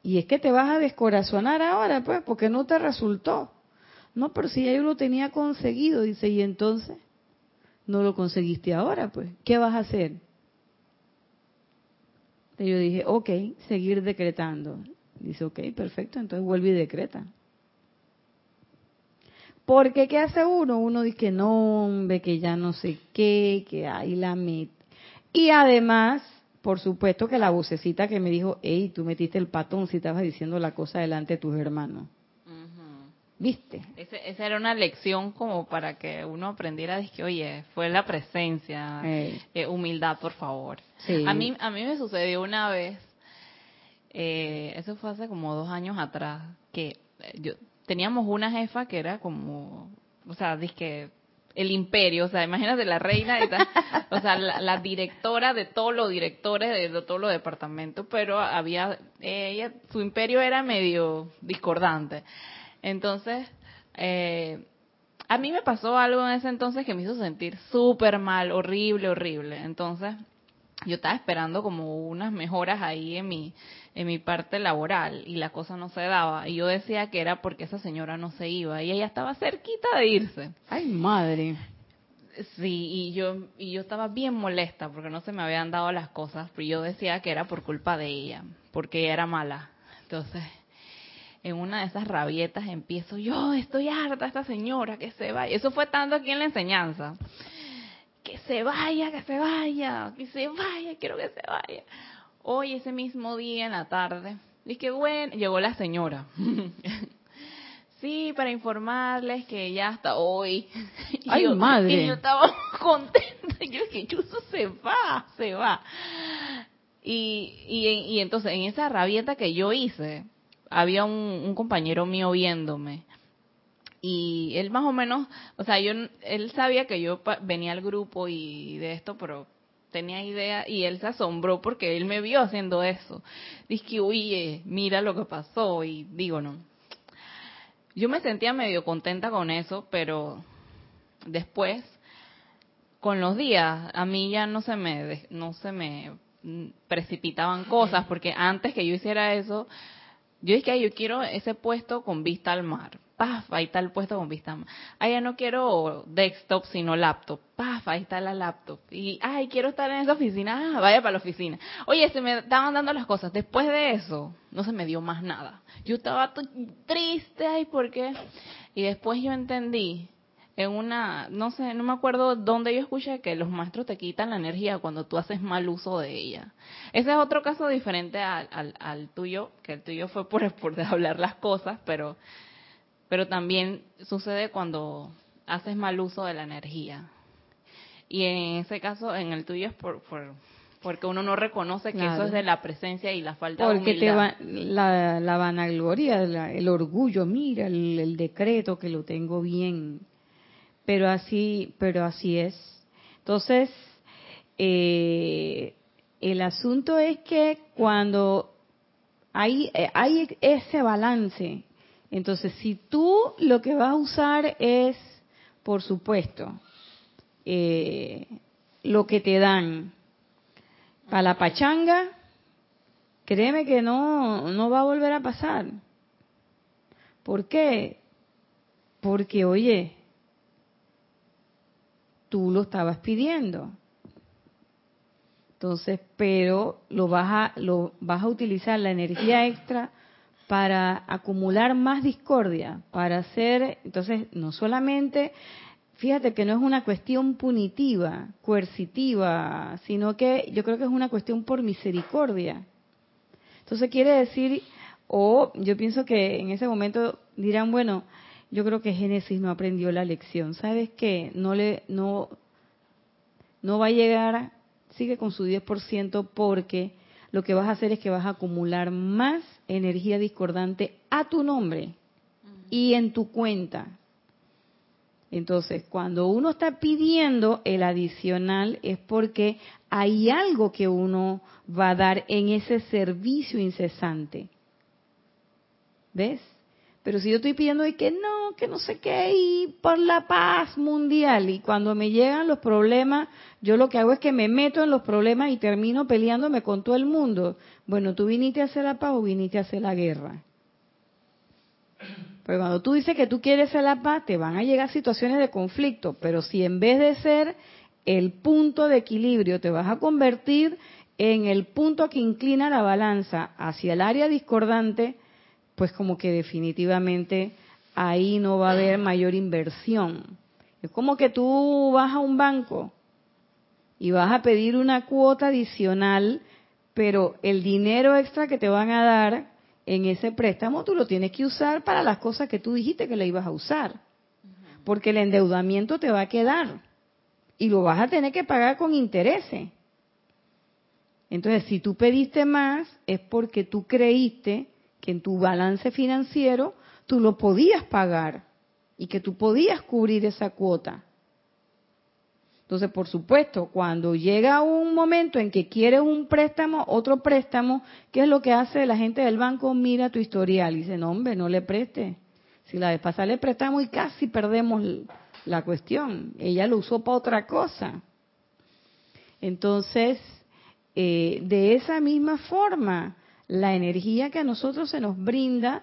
y es que te vas a descorazonar ahora, pues, porque no te resultó." No, pero si ya yo lo tenía conseguido, dice, "Y entonces no lo conseguiste ahora, pues, ¿qué vas a hacer? Y yo dije, ok, seguir decretando. Dice, ok, perfecto, entonces vuelve y decreta. Porque ¿qué hace uno? Uno dice que no, hombre, que ya no sé qué, que ahí la. Y además por supuesto que la vocecita que me dijo, hey, tú metiste el patón si estabas diciendo la cosa delante de tus hermanos. ¿Viste? esa era una lección como para que uno aprendiera, que, oye, fue la presencia, eh, humildad, por favor. A, mí, a mí me sucedió una vez, eh, eso fue hace como dos años atrás, que eh, yo teníamos una jefa que era como, o sea, que el imperio, o sea, imagínate la reina, y o sea, la, directora de todos los directores de, de todos los departamentos, pero había, ella, su imperio era medio discordante. Entonces, eh, a mí me pasó algo en ese entonces que me hizo sentir súper mal, horrible, horrible. Entonces, yo estaba esperando como unas mejoras ahí en mi, en mi parte laboral y la cosa no se daba. Y yo decía que era porque esa señora no se iba y ella estaba cerquita de irse. Ay, madre. Sí, y yo, y yo estaba bien molesta porque no se me habían dado las cosas, pero yo decía que era por culpa de ella, porque ella era mala. Entonces, en una de esas rabietas empiezo, yo estoy harta esta señora, que se vaya. Eso fue tanto aquí en la enseñanza. Que se vaya, que se vaya, que se vaya, quiero que se vaya. Hoy, ese mismo día en la tarde, dije, bueno, llegó la señora. sí, para informarles que ya hasta hoy. Ay, madre. Y yo estaba contenta. Yo dije, Chuso se va, se va. Y, y, y entonces, en esa rabieta que yo hice, había un, compañero mío viéndome y él más o menos, o sea, yo él sabía que yo venía al grupo y de esto, pero tenía idea y él se asombró porque él me vio haciendo eso. Dice, oye, mira lo que pasó y digo, no. Yo me sentía medio contenta con eso, pero después, con los días, a mí ya no se me, no se me precipitaban cosas porque antes que yo hiciera eso, yo dije, que yo quiero ese puesto con vista al mar. Paf, ahí está el puesto con vista al mar. Ay, ya no quiero desktop, sino laptop. Paf, ahí está la laptop. Y, ay, quiero estar en esa oficina. Ah, vaya para la oficina. Oye, se me estaban dando las cosas. Después de eso, no se me dio más nada. Yo estaba triste, ay, ¿por qué? Y después yo entendí en una, no sé, no me acuerdo dónde yo escuché que los maestros te quitan la energía cuando tú haces mal uso de ella. Ese es otro caso diferente al, al, tuyo, que el tuyo fue por, por hablar las cosas, pero, pero también sucede cuando haces mal uso de la energía. Y en ese caso, en el tuyo es por, por porque uno no reconoce que eso es de la presencia y la falta de humildad. Porque va, la, la vanagloria, el orgullo, mira el, el decreto que lo tengo bien pero así, pero así es. Entonces, eh, el asunto es que cuando hay, hay ese balance, entonces si tú lo que vas a usar es, por supuesto, eh, lo que te dan para la pachanga, créeme que no, no va a volver a pasar. ¿Por qué? Porque, oye, tú lo estabas pidiendo. Entonces, pero lo vas a, lo vas a utilizar la energía extra para acumular más discordia, para hacer, entonces, no solamente, fíjate que no es una cuestión punitiva, coercitiva, sino que yo creo que es una cuestión por misericordia. Entonces quiere decir, o yo pienso que en ese momento dirán, bueno, yo creo que Génesis no aprendió la lección. ¿Sabes qué? No le no no va a llegar, sigue con su 10% porque lo que vas a hacer es que vas a acumular más energía discordante a tu nombre y en tu cuenta. Entonces, cuando uno está pidiendo el adicional es porque hay algo que uno va a dar en ese servicio incesante. ¿Ves? Pero si yo estoy pidiendo y que no, que no sé qué, y por la paz mundial, y cuando me llegan los problemas, yo lo que hago es que me meto en los problemas y termino peleándome con todo el mundo. Bueno, tú viniste a hacer la paz o viniste a hacer la guerra. Pero cuando tú dices que tú quieres hacer la paz, te van a llegar situaciones de conflicto. Pero si en vez de ser el punto de equilibrio, te vas a convertir en el punto que inclina la balanza hacia el área discordante, pues como que definitivamente ahí no va a haber mayor inversión. Es como que tú vas a un banco y vas a pedir una cuota adicional, pero el dinero extra que te van a dar en ese préstamo tú lo tienes que usar para las cosas que tú dijiste que le ibas a usar. Porque el endeudamiento te va a quedar y lo vas a tener que pagar con intereses. Entonces, si tú pediste más, es porque tú creíste que en tu balance financiero tú lo podías pagar y que tú podías cubrir esa cuota. Entonces, por supuesto, cuando llega un momento en que quieres un préstamo, otro préstamo, ¿qué es lo que hace la gente del banco? Mira tu historial y dice, no, hombre, no le preste. Si la vez pasada le prestamos y casi perdemos la cuestión. Ella lo usó para otra cosa. Entonces, eh, de esa misma forma, la energía que a nosotros se nos brinda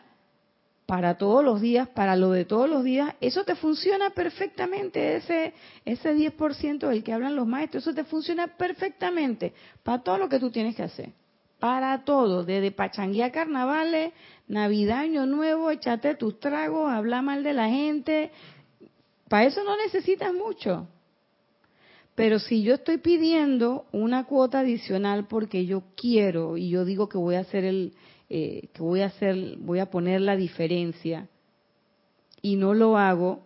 para todos los días, para lo de todos los días, eso te funciona perfectamente, ese, ese 10% del que hablan los maestros, eso te funciona perfectamente para todo lo que tú tienes que hacer. Para todo, desde pachanguía carnavales, Navidad, Año Nuevo, echate tus tragos, habla mal de la gente. Para eso no necesitas mucho. Pero si yo estoy pidiendo una cuota adicional porque yo quiero y yo digo que voy a hacer el, eh, que voy a hacer, voy a poner la diferencia y no lo hago,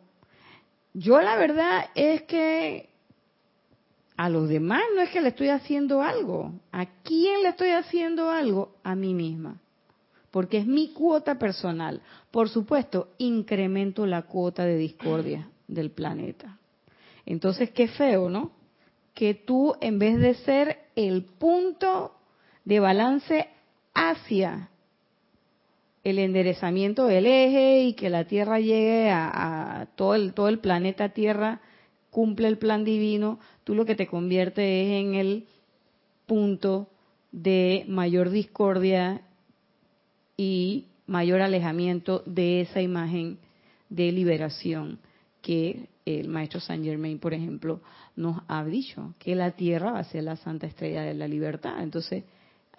yo la verdad es que a los demás no es que le estoy haciendo algo. ¿A quién le estoy haciendo algo? A mí misma. Porque es mi cuota personal. Por supuesto, incremento la cuota de discordia del planeta. Entonces, qué feo, ¿no? Que tú, en vez de ser el punto de balance hacia el enderezamiento del eje y que la Tierra llegue a, todo, el, todo el planeta Tierra, cumple el plan divino, tú lo que te convierte es en el punto de mayor discordia y mayor alejamiento de esa imagen de liberación que el maestro Saint Germain, por ejemplo, nos ha dicho, que la Tierra va a ser la santa estrella de la libertad. Entonces,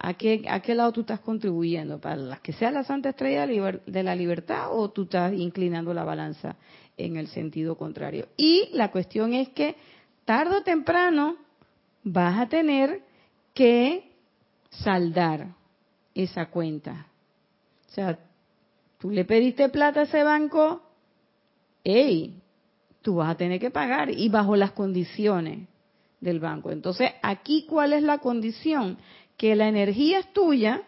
¿A qué, ¿A qué lado tú estás contribuyendo? ¿Para que sea la Santa Estrella de la Libertad o tú estás inclinando la balanza en el sentido contrario? Y la cuestión es que tarde o temprano vas a tener que saldar esa cuenta. O sea, tú le pediste plata a ese banco, ¡ey! Tú vas a tener que pagar y bajo las condiciones del banco. Entonces, aquí, ¿cuál es la condición? que la energía es tuya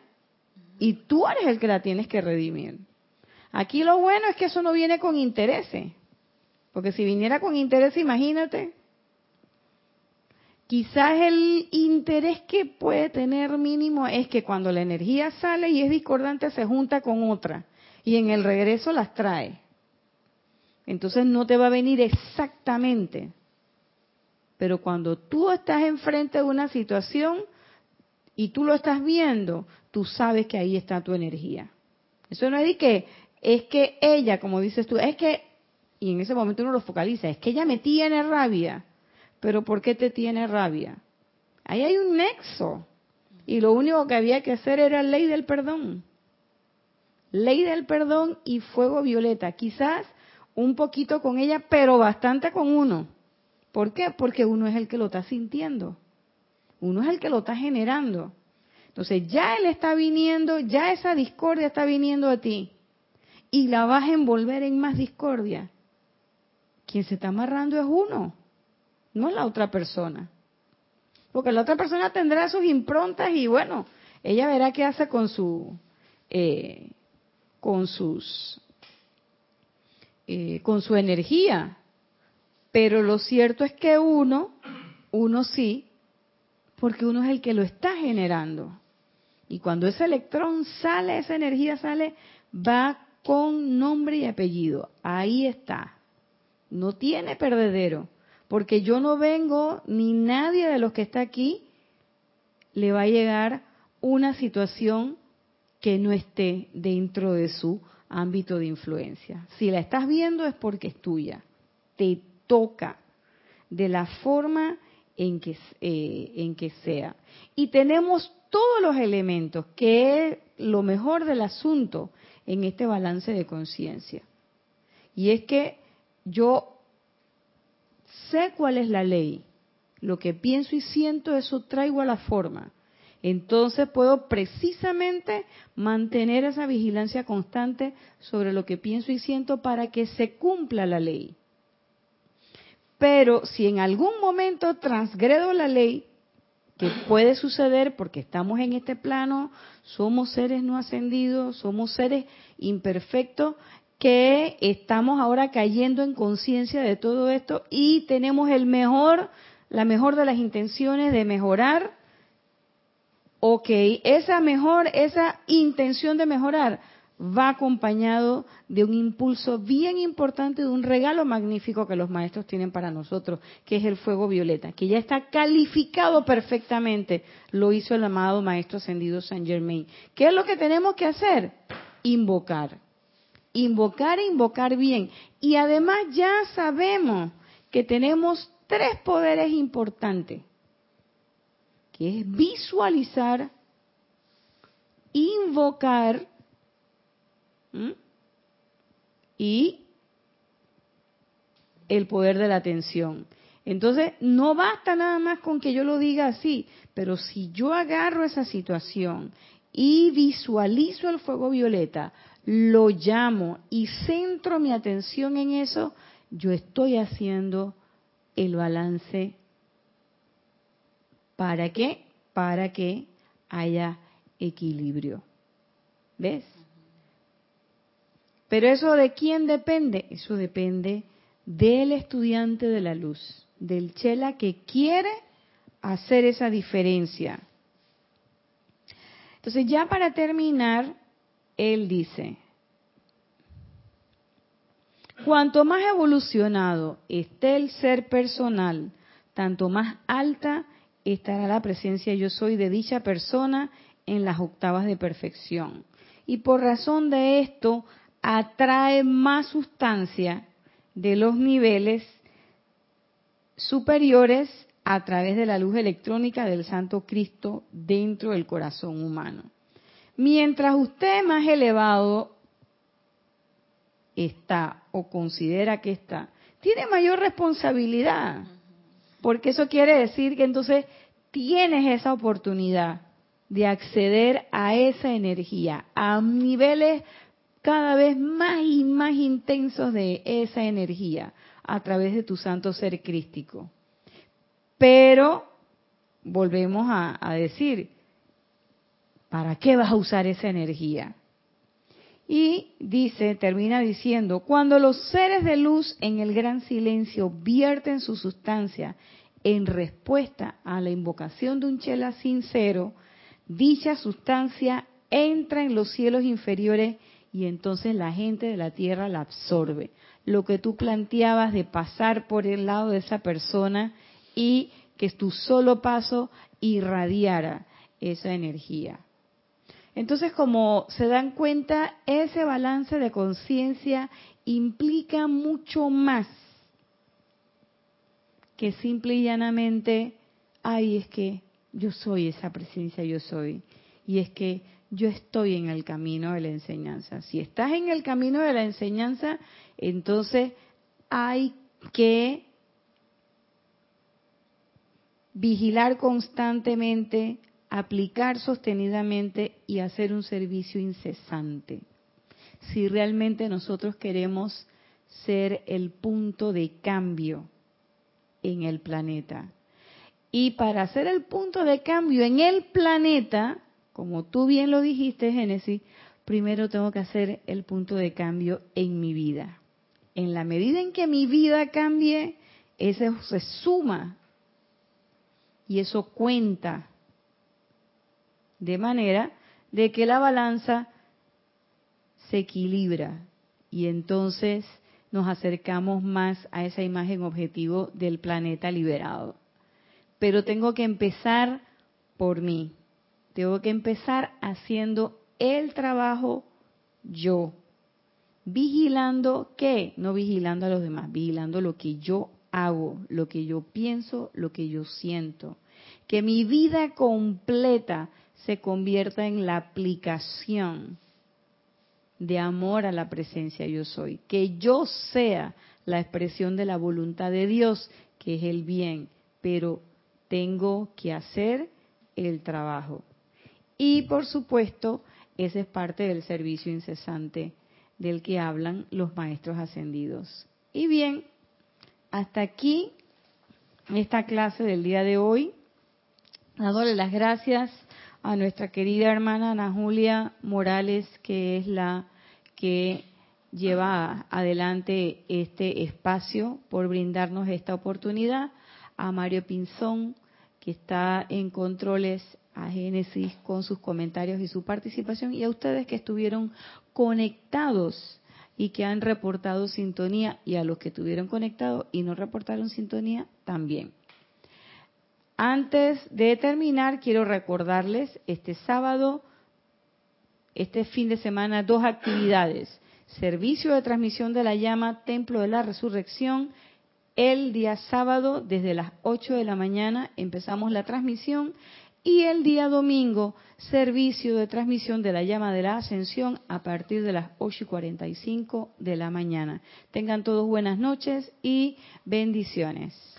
y tú eres el que la tienes que redimir. Aquí lo bueno es que eso no viene con intereses, porque si viniera con interés, imagínate, quizás el interés que puede tener mínimo es que cuando la energía sale y es discordante se junta con otra y en el regreso las trae. Entonces no te va a venir exactamente. Pero cuando tú estás enfrente de una situación, y tú lo estás viendo, tú sabes que ahí está tu energía. Eso no es de que es que ella, como dices tú, es que, y en ese momento uno lo focaliza, es que ella me tiene rabia. Pero ¿por qué te tiene rabia? Ahí hay un nexo. Y lo único que había que hacer era ley del perdón. Ley del perdón y fuego violeta. Quizás un poquito con ella, pero bastante con uno. ¿Por qué? Porque uno es el que lo está sintiendo. Uno es el que lo está generando. Entonces ya él está viniendo, ya esa discordia está viniendo a ti. Y la vas a envolver en más discordia. Quien se está amarrando es uno, no es la otra persona. Porque la otra persona tendrá sus improntas y bueno, ella verá qué hace con su, eh, con sus, eh, con su energía. Pero lo cierto es que uno, uno sí porque uno es el que lo está generando. Y cuando ese electrón sale, esa energía sale, va con nombre y apellido. Ahí está. No tiene perdedero. Porque yo no vengo, ni nadie de los que está aquí, le va a llegar una situación que no esté dentro de su ámbito de influencia. Si la estás viendo es porque es tuya. Te toca. De la forma en que, eh, en que sea. Y tenemos todos los elementos, que es lo mejor del asunto en este balance de conciencia. Y es que yo sé cuál es la ley. lo que pienso y siento, eso traigo a la forma. Entonces puedo precisamente mantener esa vigilancia constante sobre lo que pienso y siento para que se cumpla la ley. Pero si en algún momento transgredo la ley, que puede suceder porque estamos en este plano, somos seres no ascendidos, somos seres imperfectos, que estamos ahora cayendo en conciencia de todo esto y tenemos el mejor, la mejor de las intenciones de mejorar ok, esa mejor, esa intención de mejorar va acompañado de un impulso bien importante, de un regalo magnífico que los maestros tienen para nosotros, que es el fuego violeta, que ya está calificado perfectamente, lo hizo el amado Maestro Ascendido San Germain. ¿Qué es lo que tenemos que hacer? Invocar. Invocar e invocar bien. Y además ya sabemos que tenemos tres poderes importantes que es visualizar, invocar y el poder de la atención. Entonces, no basta nada más con que yo lo diga así, pero si yo agarro esa situación y visualizo el fuego violeta, lo llamo y centro mi atención en eso, yo estoy haciendo el balance ¿Para qué? Para que haya equilibrio. ¿Ves? Pero eso de quién depende? Eso depende del estudiante de la luz, del chela que quiere hacer esa diferencia. Entonces ya para terminar, él dice, cuanto más evolucionado esté el ser personal, tanto más alta estará la presencia yo soy de dicha persona en las octavas de perfección. Y por razón de esto atrae más sustancia de los niveles superiores a través de la luz electrónica del Santo Cristo dentro del corazón humano. Mientras usted más elevado está o considera que está, tiene mayor responsabilidad porque eso quiere decir que entonces tienes esa oportunidad de acceder a esa energía, a niveles cada vez más y más intensos de esa energía a través de tu santo ser crístico. Pero volvemos a, a decir, ¿para qué vas a usar esa energía? Y dice, termina diciendo, cuando los seres de luz en el gran silencio vierten su sustancia en respuesta a la invocación de un chela sincero, dicha sustancia entra en los cielos inferiores y entonces la gente de la tierra la absorbe. Lo que tú planteabas de pasar por el lado de esa persona y que tu solo paso irradiara esa energía. Entonces, como se dan cuenta, ese balance de conciencia implica mucho más que simple y llanamente, ay, es que yo soy esa presencia, yo soy. Y es que yo estoy en el camino de la enseñanza. Si estás en el camino de la enseñanza, entonces hay que vigilar constantemente aplicar sostenidamente y hacer un servicio incesante. Si realmente nosotros queremos ser el punto de cambio en el planeta. Y para hacer el punto de cambio en el planeta, como tú bien lo dijiste, Génesis, primero tengo que hacer el punto de cambio en mi vida. En la medida en que mi vida cambie, eso se suma y eso cuenta de manera de que la balanza se equilibra y entonces nos acercamos más a esa imagen objetivo del planeta liberado. Pero tengo que empezar por mí. Tengo que empezar haciendo el trabajo yo. Vigilando qué? No vigilando a los demás, vigilando lo que yo hago, lo que yo pienso, lo que yo siento. Que mi vida completa se convierta en la aplicación de amor a la presencia yo soy, que yo sea la expresión de la voluntad de Dios, que es el bien, pero tengo que hacer el trabajo. Y por supuesto, ese es parte del servicio incesante del que hablan los maestros ascendidos. Y bien, hasta aquí esta clase del día de hoy, dándole las gracias a nuestra querida hermana Ana Julia Morales, que es la que lleva adelante este espacio por brindarnos esta oportunidad, a Mario Pinzón, que está en controles a Génesis con sus comentarios y su participación, y a ustedes que estuvieron conectados y que han reportado sintonía, y a los que estuvieron conectados y no reportaron sintonía también. Antes de terminar, quiero recordarles este sábado, este fin de semana, dos actividades. Servicio de transmisión de la llama, Templo de la Resurrección. El día sábado, desde las 8 de la mañana, empezamos la transmisión y el día domingo, servicio de transmisión de la llama de la ascensión a partir de las 8 y 45 de la mañana. Tengan todos buenas noches y bendiciones.